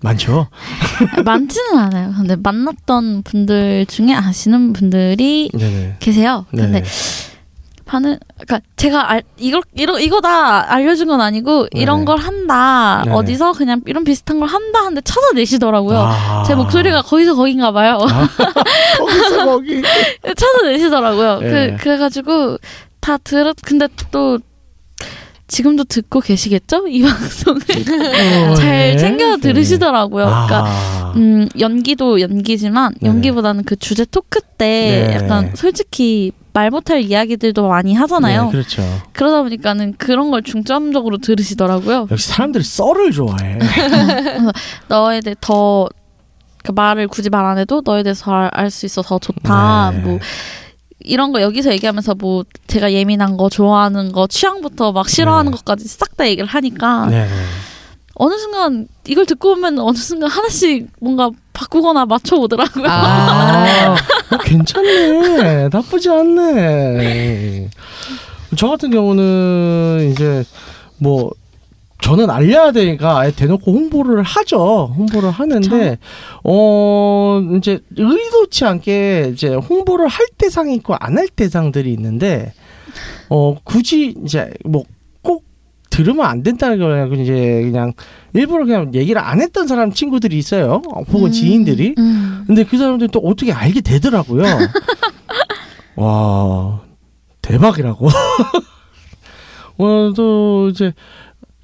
많죠. 많지는 않아요. 근데 만났던 분들 중에 아시는 분들이 네네. 계세요. 근데 네네. 반은 그러니까 제가 알, 이걸 이러 이거다 알려준 건 아니고 이런 네네. 걸 한다. 어디서 그냥 이런 비슷한 걸 한다 하는데 찾아내시더라고요. 아. 제 목소리가 거기서 거긴가 봐요. 거기서 거기. 찾아내시더라고요. 네. 그 그래가지고 다 들었 근데 또 지금도 듣고 계시겠죠? 이 방송을 어, 잘 네. 챙겨 들으시더라고요. 그러니까 아. 음, 연기도 연기지만 네네. 연기보다는 그 주제 토크 때 네. 약간 솔직히 말 못할 이야기들도 많이 하잖아요. 네, 그렇죠. 그러다 보니까는 그런 걸 중점적으로 들으시더라고요. 역시 사람들이 썰을 좋아해. 너에 대해 더그 말을 굳이 말 안 해도 너에 대해서 알 수 있어 더 좋다. 네. 뭐 이런 거 여기서 얘기하면서 뭐 제가 예민한 거 좋아하는 거 취향부터 막 싫어하는 것까지 싹 다 얘기를 하니까 네. 어느 순간 이걸 듣고 보면 어느 순간 하나씩 뭔가 바꾸거나 맞춰 보더라고요. 아, 어, 괜찮네. 나쁘지 않네. 저 같은 경우는 이제 뭐 저는 알려야 되니까 아예 대놓고 홍보를 하죠. 홍보를 하는데 어 이제 의도치 않게 이제 홍보를 할 대상이 있고 안 할 대상들이 있는데 어 굳이 이제 뭐 꼭 들으면 안 된다는 게 아니라 이제 그냥 일부러 그냥 얘기를 안 했던 사람 친구들이 있어요. 혹은 지인들이. 음. 근데 그 사람들이 또 어떻게 알게 되더라고요. 와 대박이라고. 오늘 또 이제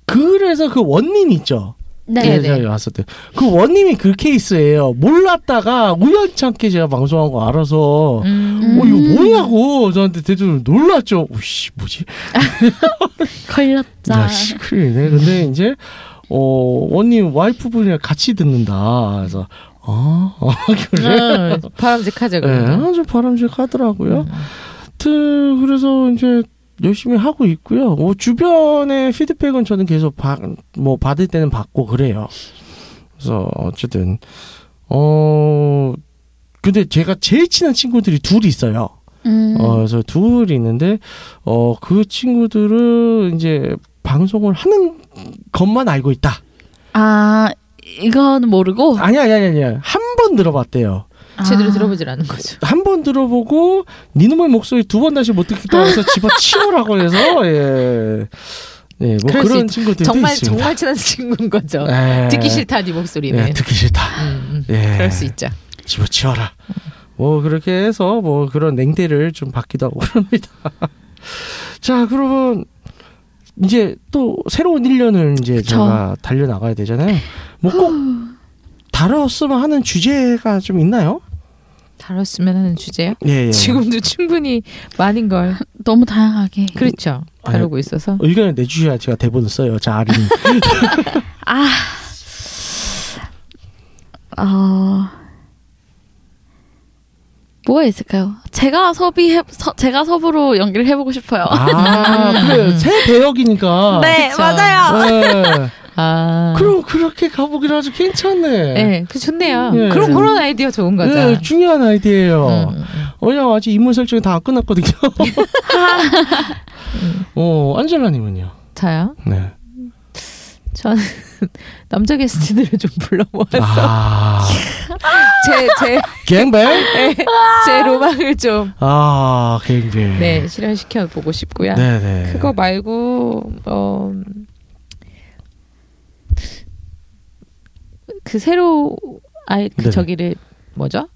그래서 그 원님 있죠. 네. 제가 왔을 때 그 원님이 그 케이스예요. 몰랐다가 우연찮게 제가 방송한 거 알아서 음. 어 이거 뭐냐고 저한테 대충 놀랐죠. 오씨 뭐지? 걸렸자. 야, 씨, 큰일이네. 근데 이제 어 원님 와이프분이랑 같이 듣는다. 그래서 아, 아 그래. 음, 바람직하죠. 네. 아주 바람직하더라고요. 하여튼 그래서 이제 열심히 하고 있고요. 뭐 주변의 피드백은 저는 계속 바, 뭐 받을 때는 받고 그래요. 그래서 어쨌든 어 근데 제가 제일 친한 친구들이 둘이 있어요. 음. 어 그래서 둘이 있는데 어 그 친구들은 이제 방송을 하는 것만 알고 있다. 아 이거는 모르고 아니 아니 아니 아니 한 번 들어봤대요. 제대로 아. 들어보질 않은 거죠. 한 번 들어보고 니놈의 목소리 두 번 다시 못 듣겠다 해서 집어치우라고 해서 예. 네, 뭐 그런 있- 친구들도 정말 있습니다. 정말 친한 친구인 거죠. 예. 듣기 싫다 네 목소리는. 예, 듣기 싫다. 음, 음. 예. 그럴 수 있죠. 집어치워라. 뭐 그렇게 해서 뭐 그런 냉대를 좀 받기도 하고 그럽니다. 자, 그러면 이제 또 새로운 1년을 이제 제가 달려 나가야 되잖아요. 뭐꼭 다뤘으면 하는 주제가 좀 있나요? 다뤘으면 하는 주제요? 예, 예. 지금도 충분히 많은 걸 너무 다양하게. 그렇죠. 다루고 있어서. 의견을 내주셔야 제가 대본을 써요. 자, 아린. 아, 어, 뭐가 있을까요? 제가 섭이 해, 서, 제가 섭으로 연기를 해보고 싶어요. 아, 그래. 새 배역이니까. 네, 그쵸. 맞아요. 네. 아. 그럼 그렇게 가보기로 아주 괜찮네. 네, 그 좋네요. 예. 그런 그런 아이디어 좋은 거죠. 네, 중요한 아이디어예요. 음, 왜냐면 아직 인물 설정이 다 안 끝났거든요. 어, 안젤라님은요? 저요? 네. 저는 남자 게스트들을 좀 불러모아서 아, 제제 갱뱅? 네, 제 로망을 좀 아, 갱뱅. 네, 실현시켜 보고 싶고요. 네네. 그거 말고 어, 그 새로 아그. 저기를 뭐죠?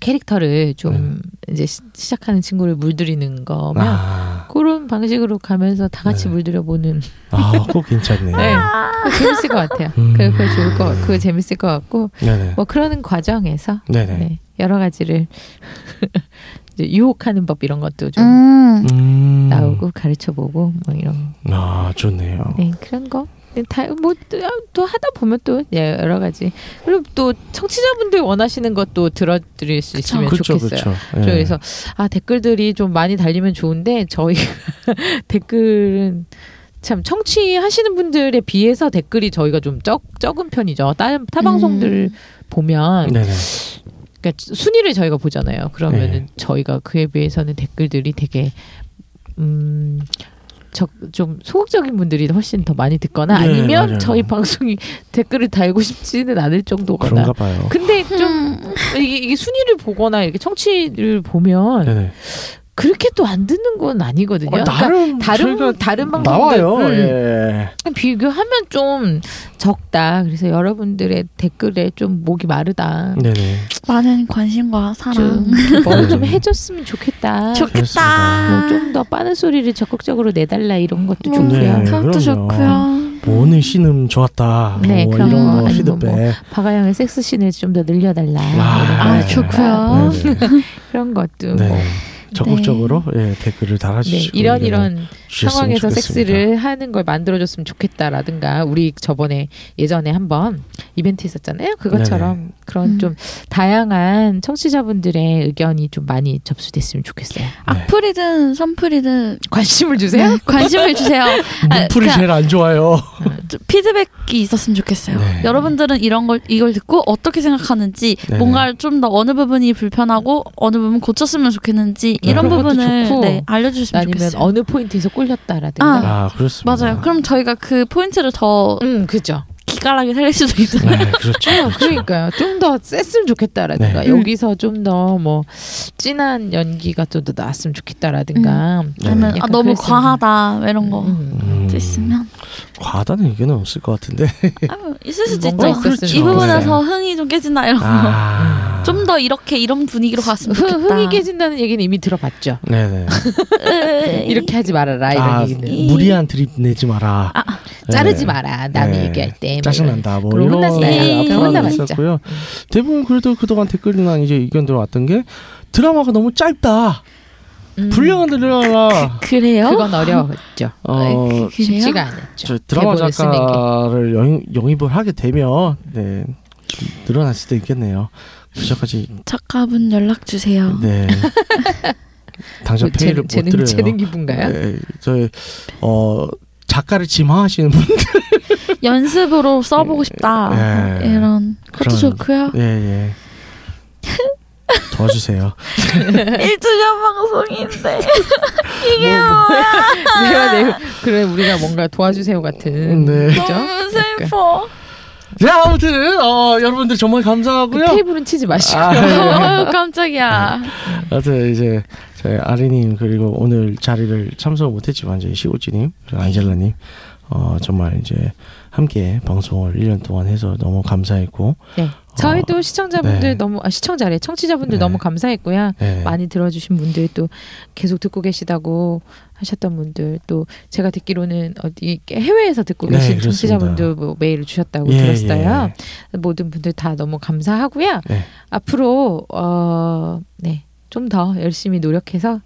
캐릭터를 좀 네. 이제 시, 시작하는 친구를 물들이는 거면 아, 그런 방식으로 가면서 다 같이 네. 물들여 보는 아, 그거 괜찮네. 네, 재밌을 것 같아요. 음. 그 그거 좋을 거, 그거 재밌을 것 같고 네네. 뭐 그러는 과정에서 네네. 네, 여러 가지를 이제 유혹하는 법 이런 것도 좀 음, 음. 나오고 가르쳐 보고 뭐 이런 아, 좋네요. 네 그런 거다 뭐또 하다 보면 또 예, 여러 가지 그리고 또 청취자분들 원하시는 것도 들어드릴 수 있으면 그쵸, 좋겠어요. 그쵸. 예. 그래서 아 댓글들이 좀 많이 달리면 좋은데 저희 댓글은 참 청취하시는 분들에 비해서 댓글이 저희가 좀 적, 적은 편이죠. 타, 타 방송들 보면 네네. 그러니까 순위를 저희가 보잖아요. 그러면은 네. 저희가 그에 비해서는 댓글들이 되게 음. 적, 좀 소극적인 분들이 훨씬 더 많이 듣거나 네, 아니면 맞아요. 저희 방송이 댓글을 달고 싶지는 않을 정도거나 그런가 봐요. 근데 좀 이게, 이게 순위를 보거나 이렇게 청취를 보면 네네. 그렇게 또 안 듣는 건 아니거든요. 어, 나름 다른 저희가 다른 방송들 나와요. 음. 예. 비교하면 좀 적다. 그래서 여러분들의 댓글에 좀 목이 마르다. 네네. 많은 관심과 사랑. 좀뭐좀 네. 해줬으면 좋겠다. 좋겠다. 뭐 좀 더 빠른 소리를 적극적으로 내달라 이런 것도 음, 좋고요. 네, 그것도. 좋고요. 뭐 오늘 신음 좋았다. 네, 뭐 그런 이런 거 피드백. 뭐 박아영의 섹스 씬을 좀 더 늘려달라. 아, 거. 좋고요. 네, 네. 그런 것도 네. 뭐. 적극적으로 예, 댓글을 네, 달아주시고 이런 의견을 이런 주셨으면 상황에서 좋겠습니다. 섹스를 하는 걸 만들어줬으면 좋겠다라든가 우리 저번에 예전에 한번 이벤트 있었잖아요. 그것처럼 그런 음. 좀 다양한 청취자분들의 의견이 좀 많이 접수됐으면 좋겠어요. 악플이든 선플이든 관심을 주세요. 네, 관심을 주세요. 아, 문풀이 그냥 제일 안 좋아요. 좀 피드백이 있었으면 좋겠어요. 네. 여러분들은 이런 걸 이걸 듣고 어떻게 생각하는지 네. 뭔가 좀 더 어느 부분이 불편하고 어느 부분 고쳤으면 좋겠는지 네. 이런 부분을 좋고, 네, 알려주시면 아니면 좋겠어요. 어느 포인트에서 꼴렸다라든가. 아, 아 그렇습니다. 맞아요. 그럼 저희가 그 포인트를 더 음, 그죠. 기깔나게 살릴 수도 있잖아요. 네, 그렇죠. 어, 그러니까요. 좀 더 셌으면 좋겠다라든가 네. 여기서 좀 더 뭐 진한 연기가 좀 더 나왔으면 좋겠다라든가. 네. 아니면 아, 너무. 과하다 이런 거 음, 있으면 과하다는 의견은 없을 것 같은데. 아, 있을 수도 있죠. 이 부분에서. 흥이 좀 깨진다 이런 아. 거. 좀 더 이렇게 이런 분위기로 갔으면 흥, 좋겠다. 흥이 깨진다는 얘기는 이미 들어봤죠. 네네. 이렇게 하지 말아라 이런 아, 얘기는. 무리한 드립 내지 마라. 자르지 네. 마라 남이 네. 얘기할 때. 뭐 짜증난다. 뭐 이런. 네, 혼나봤죠. 있었고요. 대부분 그래도 그동안 댓글이나 이제 의견 들어왔던 게 드라마가 너무 짧다. 음. 분량을 늘려라. 그래요? 그건 어려웠죠. 어, 그래요? 쉽지가 않았죠. 저 드라마. 작가를 영입, 영입을 하게 되면 네, 좀 늘어날 수도 있겠네요. 그저까지 작가분 연락 주세요. 네. 당장 뭐 페이를 재능- 못 드려요. 재능 기부인가요? 네, 저희 어 작가를 지망하시는 분들 연습으로 써보고 싶다. 네. 이런 그것도 그런- 좋고요. 예 예. 도와주세요. 1주년 방송인데 이게 뭐, 뭐야? 내가 내 그래 우리가 뭔가 도와주세요 같은. 네. 그죠? 너무 슬퍼. 자 아무튼 어, 여러분들 정말 감사하고요. 그 테이블은 치지 마시고. 아, 네. 어, 깜짝이야. 하여튼 이제 저희 아리님 그리고 오늘 자리를 참석 못했지만 저희 시골지님 그리고 안젤라님 어 정말 이제 함께 방송을 1년 동안 해서 너무 감사했고 네. 저희도 시청자분들 네. 너무 아 시청자래 청취자분들 네. 너무 감사했고요. 네. 많이 들어주신 분들 또 계속 듣고 계시다고 하셨던 분들 또 제가 듣기로는 어디 해외에서 듣고 네, 계신. 청취자분들 뭐 메일을 주셨다고 예, 들었어요. 모든 분들 다 너무 감사하고요. 네. 앞으로 어, 어네 좀 더 열심히 노력해서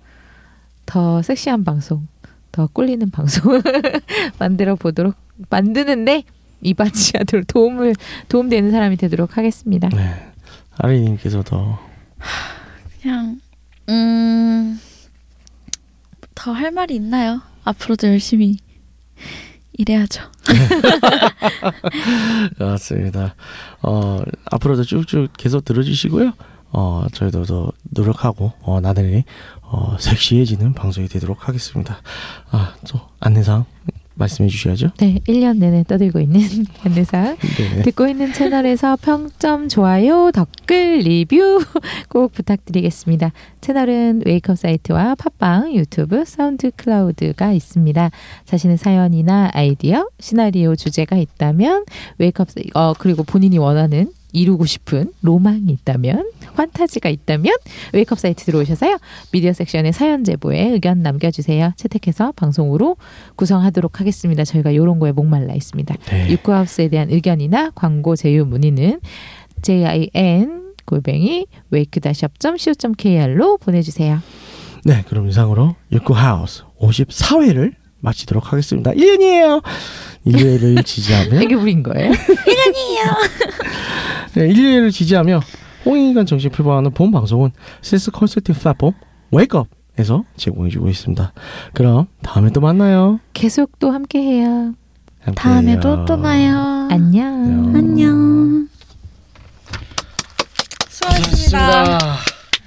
더 섹시한 방송, 더 꼴리는 방송 만들어 보도록 만드는데 이바지하도록 도움을 도움되는 사람이 되도록 하겠습니다. 네. 아리님께서 더 그냥 음. 더 할 말이 있나요? 앞으로도 열심히 일해야죠. 맞습니다. 어 앞으로도 쭉쭉 계속 들어주시고요. 어 저희도 더 노력하고 어 나날이 어 섹시해지는 방송이 되도록 하겠습니다. 아 또 안내사항 말씀해 주셔야죠. 네, 1년 내내 떠들고 있는 안내사 네. 듣고 있는 채널에서 평점, 좋아요, 댓글, 리뷰 꼭 부탁드리겠습니다. 채널은 Wake Up 사이트와 팟빵, 유튜브, 사운드 클라우드가 있습니다. 자신의 사연이나 아이디어, 시나리오 주제가 있다면 Wake Up 어 그리고 본인이 원하는 이루고 싶은 로망이 있다면 판타지가 있다면 Wake Up 사이트 들어오셔서요 미디어 섹션에 사연 제보에 의견 남겨주세요 채택해서 방송으로 구성하도록 하겠습니다 저희가 요런 거에 목말라 있습니다 네. 육구하우스에 대한 의견이나 광고 제휴 문의는 jin 골뱅이 wake-up.co.kr로 보내주세요 네, 그럼 이상으로 육구 하우스 54회를 마치도록 하겠습니다. 1년이에요. 인류애를 지지하며 이게 우린 거예요? 네, 인류애를 지지하며 홍익인간 정신 표방하는 본 방송은 세스 컨설팅 플랫폼 웨이크업에서 제공해주고 있습니다. 그럼 다음에 또 만나요. 계속 또 함께해요. 다음에도 또 봐요. 안녕. 안녕. 수고하셨습니다. 수고하셨습니다.